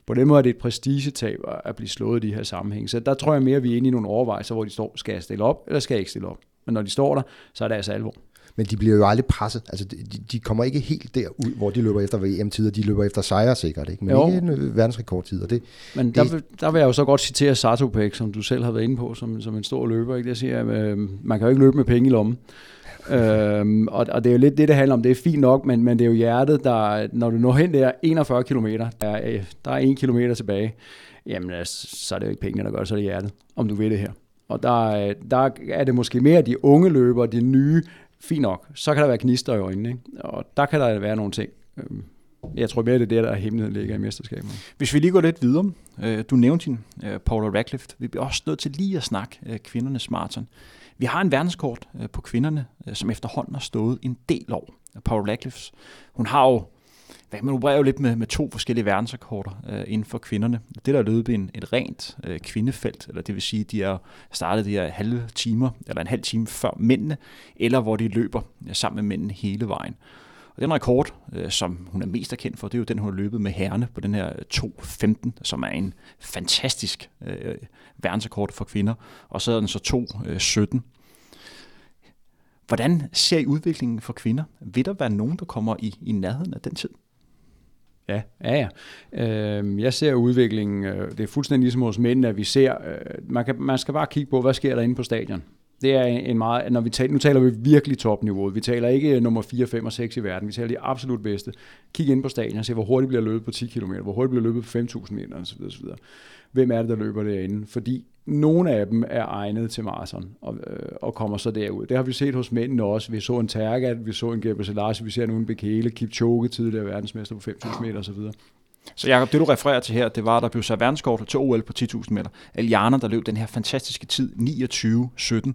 På den måde er det et prestigetab at blive slået i de her sammenhæng. Så der tror jeg mere, at vi er inde i nogle overvejelser, hvor de står, skal jeg stille op, eller skal jeg ikke stille op? Men når de står der, så er det altså alvor men de bliver jo aldrig presset. Altså, de, de kommer ikke helt derud, hvor de løber efter VM-tider. De løber efter sejre sikkert, ikke? men jo. ikke en øh, verdensrekordtid. det, men det, der, der vil jeg jo så godt citere Satopek, som du selv har været inde på, som, som en stor løber. Ikke? Jeg siger, øh, man kan jo ikke løbe med penge i lommen. øhm, og, og det er jo lidt det, det handler om. Det er fint nok, men, men det er jo hjertet, der, når du når hen der 41 km, der er, der er 1 km tilbage, jamen altså, så er det jo ikke pengene, der gør så er det hjertet, om du vil det her. Og der, der er det måske mere de unge løbere, de nye, fint nok. Så kan der være gnister i øjnene, ikke? og der kan der være nogle ting. Øhm, jeg tror mere, det er det, der er hemmeligheden ligger i mesterskabet. Hvis vi lige går lidt videre. Øh, du nævnte hende, øh, Paula Radcliffe. Vi bliver også nødt til lige at snakke øh, kvindernes maraton. Vi har en verdenskort på kvinderne, som efterhånden har stået en del år. Paula Radcliffe, hun har jo man opererer jo lidt med, med to forskellige verdensrekorder øh, inden for kvinderne. Det der er løbet en, et rent øh, kvindefelt, eller det vil sige, de er startet de her halve timer, eller en halv time før mændene, eller hvor de løber ja, sammen med mændene hele vejen. Og den rekord, øh, som hun er mest erkendt for, det er jo den, hun har løbet med herrene på den her 2.15, som er en fantastisk øh, verdensrekord for kvinder. Og så er den så 2.17. Øh, Hvordan ser I udviklingen for kvinder? Vil der være nogen, der kommer i, i nærheden af den tid? Ja, ja, ja. Øh, jeg ser udviklingen, øh, det er fuldstændig ligesom hos mænd, at vi ser, øh, man, kan, man skal bare kigge på, hvad sker der inde på stadion. Det er en meget, når vi taler, nu taler vi virkelig topniveau. Vi taler ikke øh, nummer 4, 5 og 6 i verden. Vi taler de absolut bedste. Kig ind på stadion og se, hvor hurtigt bliver løbet på 10 km, hvor hurtigt bliver løbet på 5.000 meter osv. osv. Hvem er det, der løber derinde? Fordi nogle af dem er egnet til maraton og, øh, og kommer så derud. Det har vi set hos mændene også. Vi så en Tergat, vi så en Gerber Selassie, vi ser nu en Bekele, Kipchoge, tidligere verdensmester på 5.000 meter osv. Så Jacob, det du refererer til her, det var, at der blev sat verdenskort til OL på 10.000 meter. Aliana, der løb den her fantastiske tid, 29-17.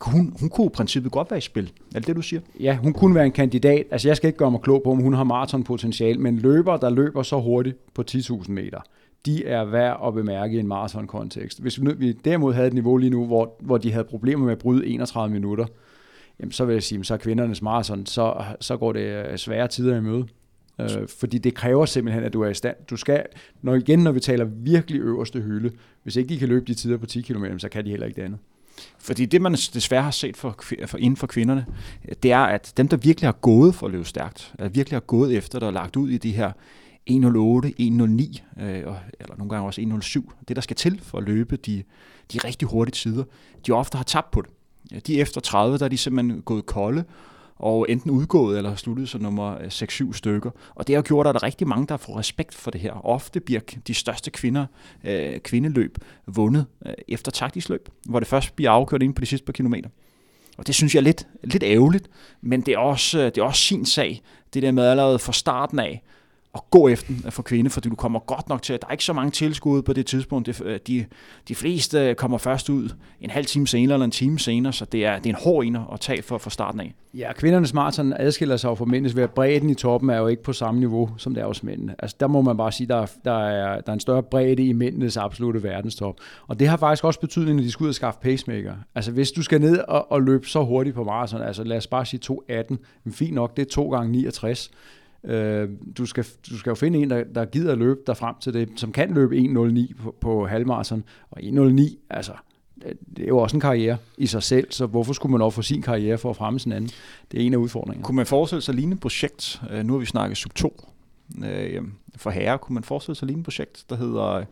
Hun, hun kunne i princippet godt være i spil. Er det det, du siger? Ja, hun kunne være en kandidat. Altså, jeg skal ikke gøre mig klog på, om hun har maratonpotentiale, men løber, der løber så hurtigt på 10.000 meter, de er værd at bemærke i en maratonkontekst. Hvis vi, derimod havde et niveau lige nu, hvor, hvor de havde problemer med at bryde 31 minutter, jamen så vil jeg sige, så er kvindernes maraton, så, så går det øh, svære tider i møde. Øh, fordi det kræver simpelthen, at du er i stand. Du skal, når igen, når vi taler virkelig øverste hylde, hvis ikke de kan løbe de tider på 10 km, så kan de heller ikke det andet. Fordi det, man desværre har set for, for inden for kvinderne, det er, at dem, der virkelig har gået for at løbe stærkt, der virkelig har gået efter, der er lagt ud i de her 108, 109, øh, eller nogle gange også 107. Det, der skal til for at løbe de, de rigtig hurtige tider, de ofte har tabt på det. De efter 30, der er de simpelthen gået kolde, og enten udgået eller sluttet som nummer øh, 6-7 stykker. Og det har gjort, at der er rigtig mange, der får respekt for det her. Ofte bliver de største kvinder, øh, kvindeløb vundet øh, efter taktisk løb, hvor det først bliver afgjort ind på de sidste par kilometer. Og det synes jeg er lidt, lidt ærgerligt, men det er, også, øh, det er også sin sag, det der med allerede fra starten af, at gå efter for kvinde, fordi du kommer godt nok til, at der er ikke så mange tilskud på det tidspunkt. Det, øh, de, de fleste kommer først ud en halv time senere eller en time senere, så det er, det er en hård en at tage for, for starten af. Ja, kvindernes maraton adskiller sig fra mændenes ved, at bredden i toppen er jo ikke på samme niveau, som det er hos mændene. Altså, der må man bare sige, der der er, der er en større bredde i mændenes absolute verdenstop. Og det har faktisk også betydning, når de skal ud og skaffe pacemaker. Altså, hvis du skal ned og, og løbe så hurtigt på maraton, altså lad os bare sige 2.18, men fint nok, det er 2 gange 69 Øh, du, skal, du skal jo finde en, der, der gider løbe der frem til det, som kan løbe 1.09 på, på halvmarathon. Og 1.09, altså, det er jo også en karriere i sig selv, så hvorfor skulle man ofre sin karriere for at fremme sin anden? Det er en af udfordringerne. Kunne man forestille sig lignende projekt, øh, nu har vi snakket sub 2, øh, for herre. kunne man forestille sig lignende projekt, der hedder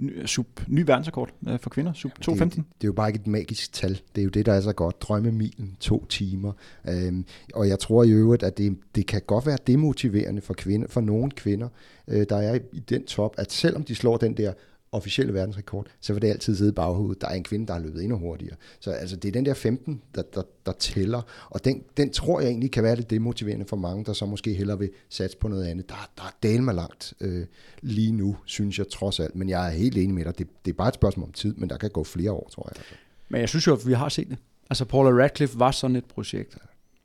ny, sub, ny verdensrekord øh, for kvinder, sub 2.15. Det, det er jo bare ikke et magisk tal. Det er jo det, der er så godt. Drømmemilen, to timer. Øhm, og jeg tror i øvrigt, at det, det kan godt være demotiverende for, kvinder, for nogle kvinder, øh, der er i den top, at selvom de slår den der officielle verdensrekord, så vil det altid sidde i baghovedet. Der er en kvinde, der har løbet endnu hurtigere. Så altså, det er den der 15, der, der, der tæller, og den, den tror jeg egentlig kan være lidt demotiverende for mange, der så måske hellere vil satse på noget andet. Der, der er del mig langt øh, lige nu, synes jeg trods alt, men jeg er helt enig med dig. Det, det er bare et spørgsmål om tid, men der kan gå flere år, tror jeg. Men jeg synes jo, at vi har set det. Altså Paula Radcliffe var sådan et projekt.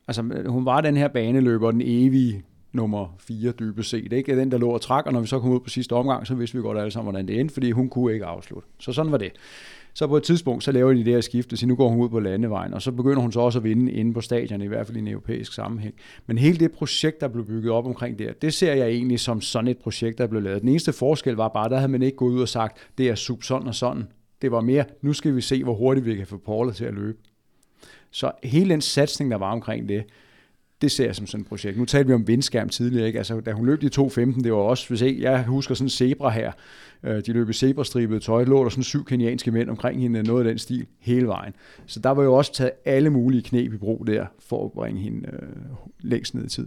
Altså hun var den her baneløber, den evige nummer 4 dybest set. Ikke den, der lå og trak, og når vi så kom ud på sidste omgang, så vidste vi godt alle sammen, hvordan det endte, fordi hun kunne ikke afslutte. Så sådan var det. Så på et tidspunkt, så laver de det her skifte, så nu går hun ud på landevejen, og så begynder hun så også at vinde inde på stadion, i hvert fald i en europæisk sammenhæng. Men hele det projekt, der blev bygget op omkring det, det ser jeg egentlig som sådan et projekt, der blev lavet. Den eneste forskel var bare, der havde man ikke gået ud og sagt, det er sub sådan og sådan. Det var mere, nu skal vi se, hvor hurtigt vi kan få Paula til at løbe. Så hele den satsning, der var omkring det, det ser jeg som sådan et projekt. Nu talte vi om vindskærm tidligere, ikke? Altså, da hun løb de 2.15, det var også, hvis ikke, jeg husker sådan en zebra her, øh, de løb i zebrastribet tøj, lå der sådan syv kenianske mænd omkring hende, noget af den stil, hele vejen. Så der var jo også taget alle mulige knep i brug der, for at bringe hende øh, længst ned i tid.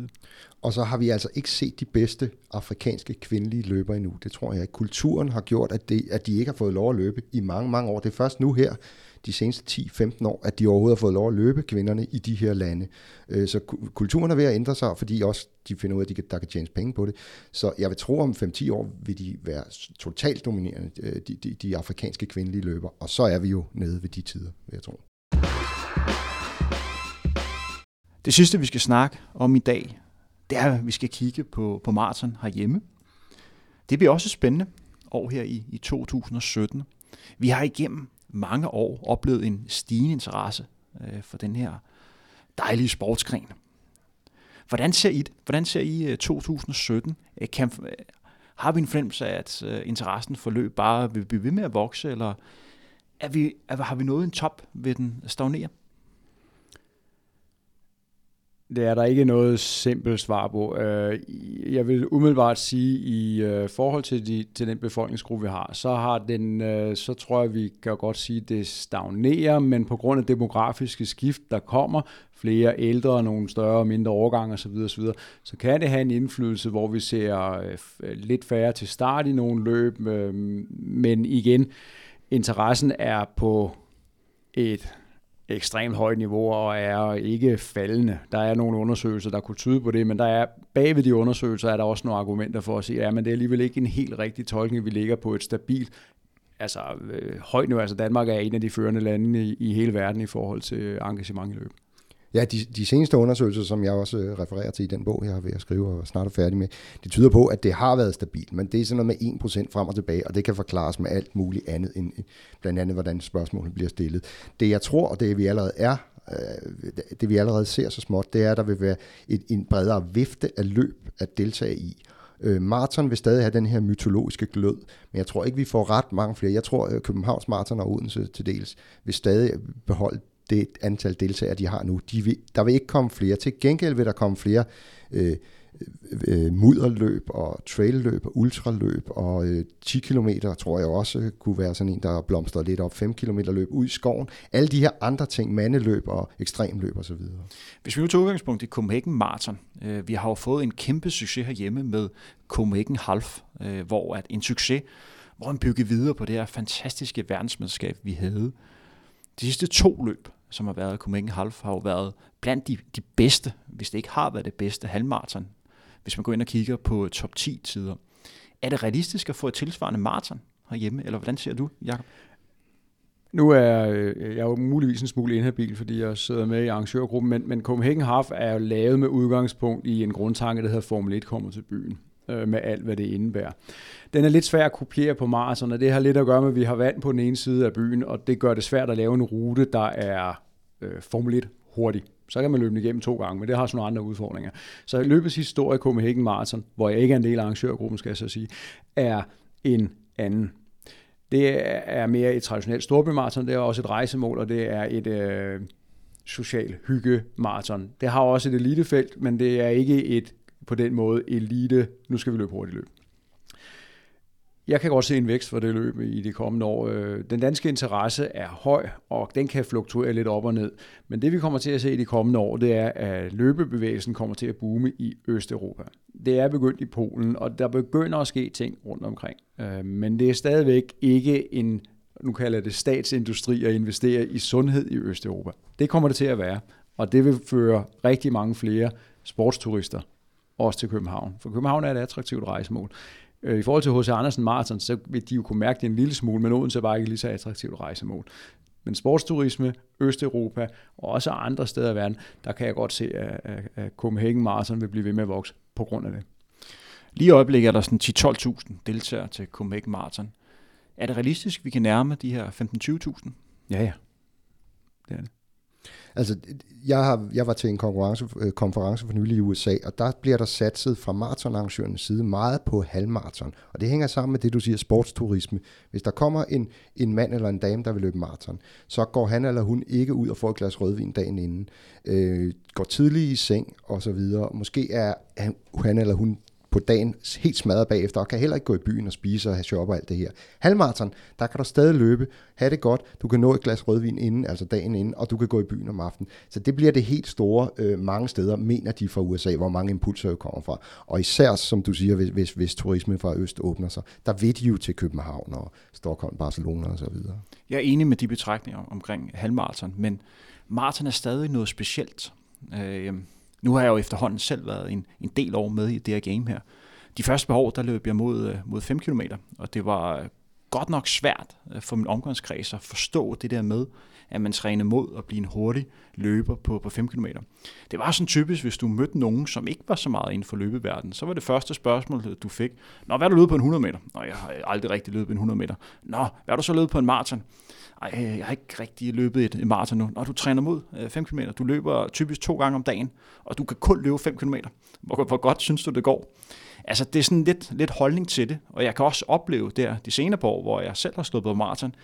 Og så har vi altså ikke set de bedste afrikanske kvindelige løbere endnu. Det tror jeg. Kulturen har gjort, at, det, at de ikke har fået lov at løbe i mange, mange år. Det er først nu her, de seneste 10-15 år, at de overhovedet har fået lov at løbe kvinderne i de her lande. Øh, så kulturen er ved at ændre sig, fordi også de finder ud af, at de kan, der kan tjene penge på det. Så jeg vil tro, om 5-10 år vil de være totalt dominerende, øh, de, de, de afrikanske kvindelige løber. Og så er vi jo nede ved de tider, vil jeg tro. Det sidste, vi skal snakke om i dag, det er, at vi skal kigge på, på maraton herhjemme. Det bliver også spændende år her i, i 2017. Vi har igennem mange år oplevet en stigende interesse øh, for den her dejlige sportsgren. Hvordan ser I det? Hvordan ser I øh, 2017? Øh, kan, øh, har vi en fornemmelse af, at interessen for løb bare vil blive ved med at vokse, eller er vi, er, har vi nået en top, ved den stagnere? Det er der ikke noget simpelt svar på. Øh, jeg vil umiddelbart sige, i øh, forhold til, de, til den befolkningsgruppe, vi har, så har den, øh, så tror jeg, vi kan godt sige, at det stagnerer, men på grund af demografiske skift, der kommer, flere ældre, nogle større og mindre årgange osv., osv., så kan det have en indflydelse, hvor vi ser lidt færre til start i nogle løb, men igen, interessen er på et ekstremt højt niveau og er ikke faldende. Der er nogle undersøgelser, der kunne tyde på det, men der er bagved de undersøgelser er der også nogle argumenter for at sige, at ja, men det er alligevel ikke en helt rigtig tolkning, vi ligger på et stabilt altså, øh, højt niveau. Altså Danmark er en af de førende lande i, i hele verden i forhold til engagement i løb. Ja, de, de seneste undersøgelser, som jeg også øh, refererer til i den bog, jeg har ved at skrive og snart er færdig med, det tyder på, at det har været stabilt, men det er sådan noget med 1% frem og tilbage, og det kan forklares med alt muligt andet, end øh, blandt andet, hvordan spørgsmålet bliver stillet. Det jeg tror, og det vi allerede er, øh, det vi allerede ser så småt, det er, at der vil være et, en bredere vifte af løb at deltage i. Øh, maraton vil stadig have den her mytologiske glød, men jeg tror ikke, vi får ret mange flere. Jeg tror, at Københavns Marathon og Odense til dels vil stadig beholde det antal deltagere, de har nu. De vil, der vil ikke komme flere. Til gengæld vil der komme flere øh, øh, mudderløb og trailløb og ultraløb og øh, 10 km tror jeg også kunne være sådan en, der blomstrer lidt op. 5 km løb ud i skoven. Alle de her andre ting, mandeløb og ekstremløb osv. Hvis vi nu tager udgangspunkt i Copenhagen Marathon, øh, vi har jo fået en kæmpe succes herhjemme med Copenhagen Half, øh, hvor at en succes, hvor han byggede videre på det her fantastiske verdensmesterskab, vi havde. De sidste to løb, som har været i Copenhagen Half, har jo været blandt de, de bedste, hvis det ikke har været det bedste halvmarathon, hvis man går ind og kigger på top 10 tider. Er det realistisk at få et tilsvarende maraton herhjemme, eller hvordan ser du, Jacob? Nu er øh, jeg jo muligvis en smule inhabil, fordi jeg sidder med i arrangørgruppen, men, men Copenhagen Half er jo lavet med udgangspunkt i en grundtanke, der hedder Formel 1 kommer til byen øh, med alt, hvad det indebærer. Den er lidt svær at kopiere på maraton, og det har lidt at gøre med, at vi har vand på den ene side af byen, og det gør det svært at lave en rute, der er øh, Formel 1 hurtig. Så kan man løbe den igennem to gange, men det har sådan nogle andre udfordringer. Så løbets historie Copenhagen Marathon, hvor jeg ikke er en del af arrangørgruppen, skal jeg så sige, er en anden. Det er mere et traditionelt storbymarathon, det er også et rejsemål, og det er et øh, social hygge marathon. Det har også et elitefelt, men det er ikke et på den måde elite, nu skal vi løbe hurtigt løb. Jeg kan godt se en vækst for det løb i de kommende år. Øh, den danske interesse er høj, og den kan fluktuere lidt op og ned. Men det vi kommer til at se i de kommende år, det er, at løbebevægelsen kommer til at boome i Østeuropa. Det er begyndt i Polen, og der begynder at ske ting rundt omkring. Øh, men det er stadigvæk ikke en, nu kalder jeg det statsindustri, at investere i sundhed i Østeuropa. Det kommer det til at være, og det vil føre rigtig mange flere sportsturister også til København. For København er et attraktivt rejsemål. Øh, I forhold til H.C. Andersen Marathon, så vil de jo kunne mærke det en lille smule, men Odense bare ikke lige så attraktivt rejsemål. Men sportsturisme, Østeuropa og også andre steder i verden, der kan jeg godt se, at, at Copenhagen Marathon vil blive ved med at vokse. på grund af det. Lige i øjeblikket er der sådan 10-12.000 deltagere til Copenhagen Marathon. Er det realistisk, vi kan nærme de her 15-20.000? Ja, ja. Det er det. Altså, jeg, har, jeg var til en konkurrence, øh, konference for nylig i USA, og der bliver der satset fra maratonarrangørens side meget på halvmaraton. Og det hænger sammen med det, du siger, sportsturisme. Hvis der kommer en, en mand eller en dame, der vil løbe maraton, så går han eller hun ikke ud og får et glas rødvin dagen inden. Øh, går tidligt i seng og så videre. Måske er han eller hun på dagen helt smadret bagefter, og kan heller ikke gå i byen og spise og have shop og alt det her. Halvmarathon, der kan du stadig løbe, have det godt, du kan nå et glas rødvin inden, altså dagen inden, og du kan gå i byen om aftenen. Så det bliver det helt store øh, mange steder, mener de fra USA, hvor mange impulser jo kommer fra. Og især, som du siger, hvis, hvis, hvis turisme fra øst åbner sig, der vil de jo til København og Stockholm, Barcelona og så videre. Jeg er enig med de betragtninger omkring halvmarathon, men maraton er stadig noget specielt. Øh, nu har jeg jo efterhånden selv været en, en del år med i det her game her. De første par år, der løb jeg mod, øh, mod 5 km, og det var godt nok svært øh, for min omgangskreds at forstå det der med, at man træner mod at blive en hurtig løber på, på 5 km. Det var sådan typisk, hvis du mødte nogen, som ikke var så meget inden for løbeverdenen, så var det første spørgsmål, du fik, Nå, hvad har du løbet på en 100 meter? Nå, jeg har aldrig rigtig løbet på en 100 meter. Nå, hvad har du så løbet på en maraton? Ej, øh, jeg har ikke rigtig løbet et, et maraton nu. Når du træner mod øh, 5 km, du løber typisk to gange om dagen, og du kan kun løbe 5 km. Hvor, hvor godt synes du, det går? Altså, det er sådan lidt, lidt holdning til det, og jeg kan også opleve der de senere på år, hvor jeg selv har stået på maraton,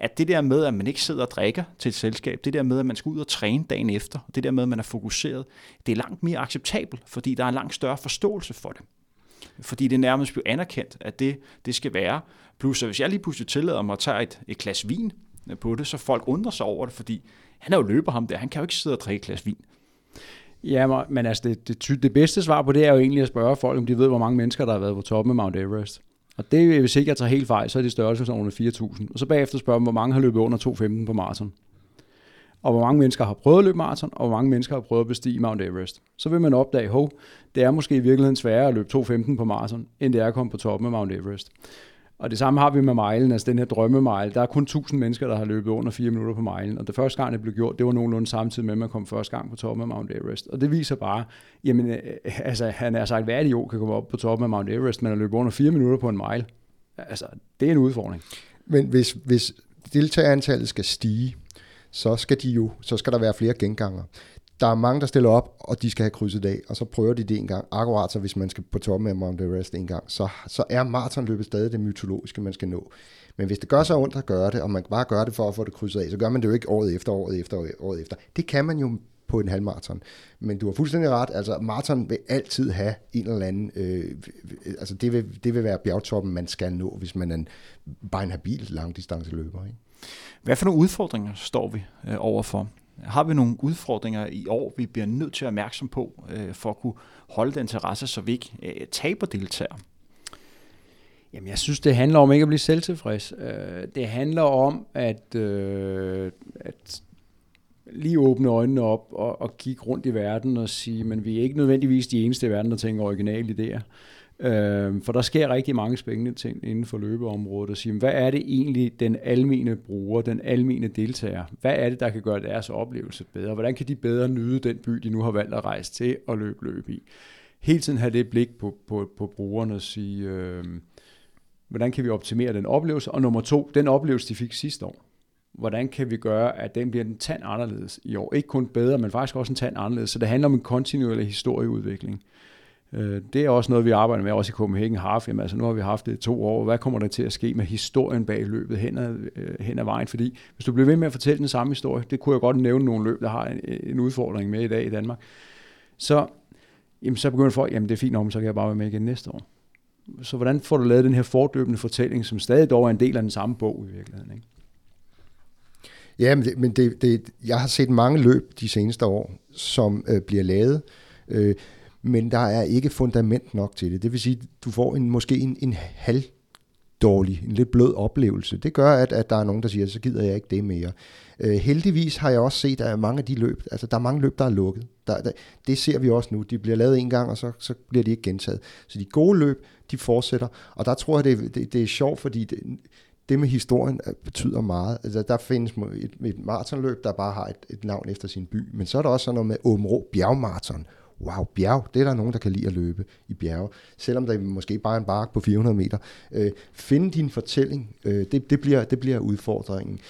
at det der med, at man ikke sidder og drikker til et selskab, det der med, at man skal ud og træne dagen efter, det der med, at man er fokuseret, det er langt mere acceptabelt, fordi der er en langt større forståelse for det. Fordi det nærmest bliver anerkendt, at det, det skal være. Plus, at hvis jeg lige pludselig tillader mig at tage et, et glas vin øh, på det, så folk undrer sig over det, fordi han er jo løber ham der, han kan jo ikke sidde og drikke et glas vin. Ja, men altså det, det, det bedste svar på det er jo egentlig at spørge folk, om de ved, hvor mange mennesker, der har været på toppen af Mount Everest. Og det, hvis ikke jeg tager helt fejl, så er det størrelse under 4.000. Og så bagefter spørger man, hvor mange har løbet under 2.15 på maraton. Og hvor mange mennesker har prøvet at løbe maraton, og hvor mange mennesker har prøvet at bestige Mount Everest. Så vil man opdage, hov, det er måske i virkeligheden sværere at løbe 2.15 på maraton, end det er at komme på toppen af Mount Everest. Og det samme har vi med mejlen, altså den her drømmemejl. Der er kun 1000 mennesker, der har løbet under 4 minutter på mejlen. Og det første gang, det blev gjort, det var nogenlunde samtidig med, at man kom første gang på toppen af Mount Everest. Og det viser bare, jamen, øh, øh, altså, han har sagt, hvad idiot kan komme op på toppen af Mount Everest, men at løbe under 4 minutter på en mile. Altså, det er en udfordring. Men hvis, hvis deltagerantallet skal stige, så skal, de jo, så skal der være flere genganger der er mange, der stiller op, og de skal have krydset af, og så prøver de det en gang. Akkurat så hvis man skal på toppen af Mount Everest en gang, så, så er maratonløbet stadig det mytologiske, man skal nå. Men hvis det gør så ondt at gøre det, og man bare gør det for at få det krydset af, så gør man det jo ikke året efter, året efter, året efter. Det kan man jo på en halvmarathon. Men du har fuldstændig ret, altså maraton vil altid have en eller anden, øh, altså det vil, det vil være bjergtoppen, man skal nå, hvis man er en, bare en habil langdistanceløber. Ikke? Hvad for nogle udfordringer står vi øh, overfor? Har vi nogle udfordringer i år, vi bliver nødt til at være opmærksom på, øh, for at kunne holde den interesse, så vi ikke øh, taber deltagere? Jamen, jeg synes, det handler om ikke at blive selvtilfreds. Øh, det handler om at, øh, at lige åbne øjnene op og, og kigge rundt i verden og sige, men vi er ikke nødvendigvis de eneste i verden, der tænker originale idéer. Øh, for der sker rigtig mange spændende ting inden for løbeområdet, og sige, hvad er det egentlig, den almene bruger, den almene deltager, hvad er det, der kan gøre deres oplevelse bedre? Hvordan kan de bedre nyde den by, de nu har valgt at rejse til og løbe løb i? Hele tiden have det blik på, på, på brugerne og sige, øh, hvordan kan vi optimere den oplevelse? Og nummer to, den oplevelse, de fik sidste år. Hvordan kan vi gøre, at den bliver en tand anderledes i år? Ikke kun bedre, men faktisk også en tand anderledes. Så det handler om en kontinuerlig historieudvikling. Øh, det er også noget, vi arbejder med, også i Copenhagen Half. Jamen, altså, nu har vi haft det i to år. Hvad kommer der til at ske med historien bag løbet hen ad, øh, hen ad vejen? Fordi hvis du bliver ved med at fortælle den samme historie, det kunne jeg godt nævne nogle løb, der har en, en udfordring med i dag i Danmark, så, jamen, så begynder folk, jamen det er fint om, så kan jeg bare være med igen næste år. Så hvordan får du lavet den her fortløbende fortælling, som stadig dog er en del af den samme bog i virkeligheden? Ikke? Ja, men, det, men det, det, jeg har set mange løb de seneste år, som øh, bliver lavet, øh, men der er ikke fundament nok til det. Det vil sige, du får en, måske en, en halv dårlig, en lidt blød oplevelse. Det gør, at, at der er nogen, der siger, så gider jeg ikke det mere. Øh, heldigvis har jeg også set, at mange af de løb, altså der er mange løb, der er lukket. Der, der, det ser vi også nu. De bliver lavet en gang, og så, så bliver de ikke gentaget. Så de gode løb, de fortsætter. Og der tror jeg, det, det, det er sjovt, fordi det, det med historien øh, betyder meget. Altså, der findes et, et maratonløb, der bare har et, et navn efter sin by, men så er der også sådan noget med Åben Rå Bjergmarathon wow, bjerg, det er der nogen, der kan lide at løbe i bjerge, selvom der måske bare er en bark på 400 meter. Øh, finde din fortælling, øh, det, det, bliver, det bliver udfordringen.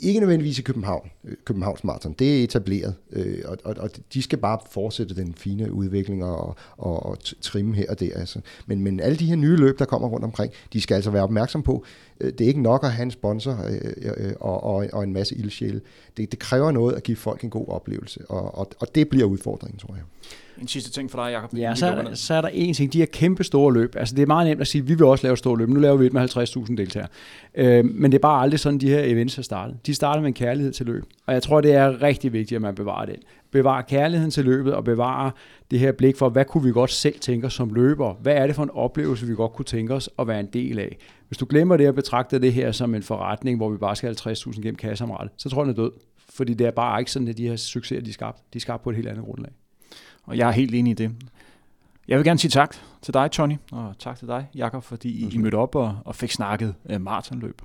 Ikke nødvendigvis i København, øh, Københavns Marathon, det er etableret, øh, og, og, og de skal bare fortsætte den fine udvikling og, og, og trimme her og der. Altså. Men, men alle de her nye løb, der kommer rundt omkring, de skal altså være opmærksom på, øh, det er ikke nok at have en sponsor øh, øh, og, og, og en masse ildsjæle. Det, det kræver noget at give folk en god oplevelse, og, og, og det bliver udfordringen, tror jeg. En sidste ting for dig, Jacob. Ja, så er, der, så er der en ting. De her kæmpe store løb. Altså, det er meget nemt at sige, at vi vil også lave et stort løb. Nu laver vi et med 50.000 deltagere. Øh, men det er bare aldrig sådan, de her events har startet. De starter med en kærlighed til løb. Og jeg tror, det er rigtig vigtigt, at man bevarer den. Bevarer kærligheden til løbet, og bevarer det her blik for, hvad kunne vi godt selv tænke os som løber? Hvad er det for en oplevelse, vi godt kunne tænke os at være en del af? Hvis du glemmer det og betragter det her som en forretning, hvor vi bare skal have 50.000 gennem kasseomrettet, så tror jeg, den er død. Fordi det er bare ikke sådan, at de her succeser, de er skabt. De er skabt på et helt andet grundlag. Og jeg er helt enig i det. Jeg vil gerne sige tak til dig, Tony, og tak til dig, Jakob, fordi I mødte op og, og fik snakket uh, maratonløb.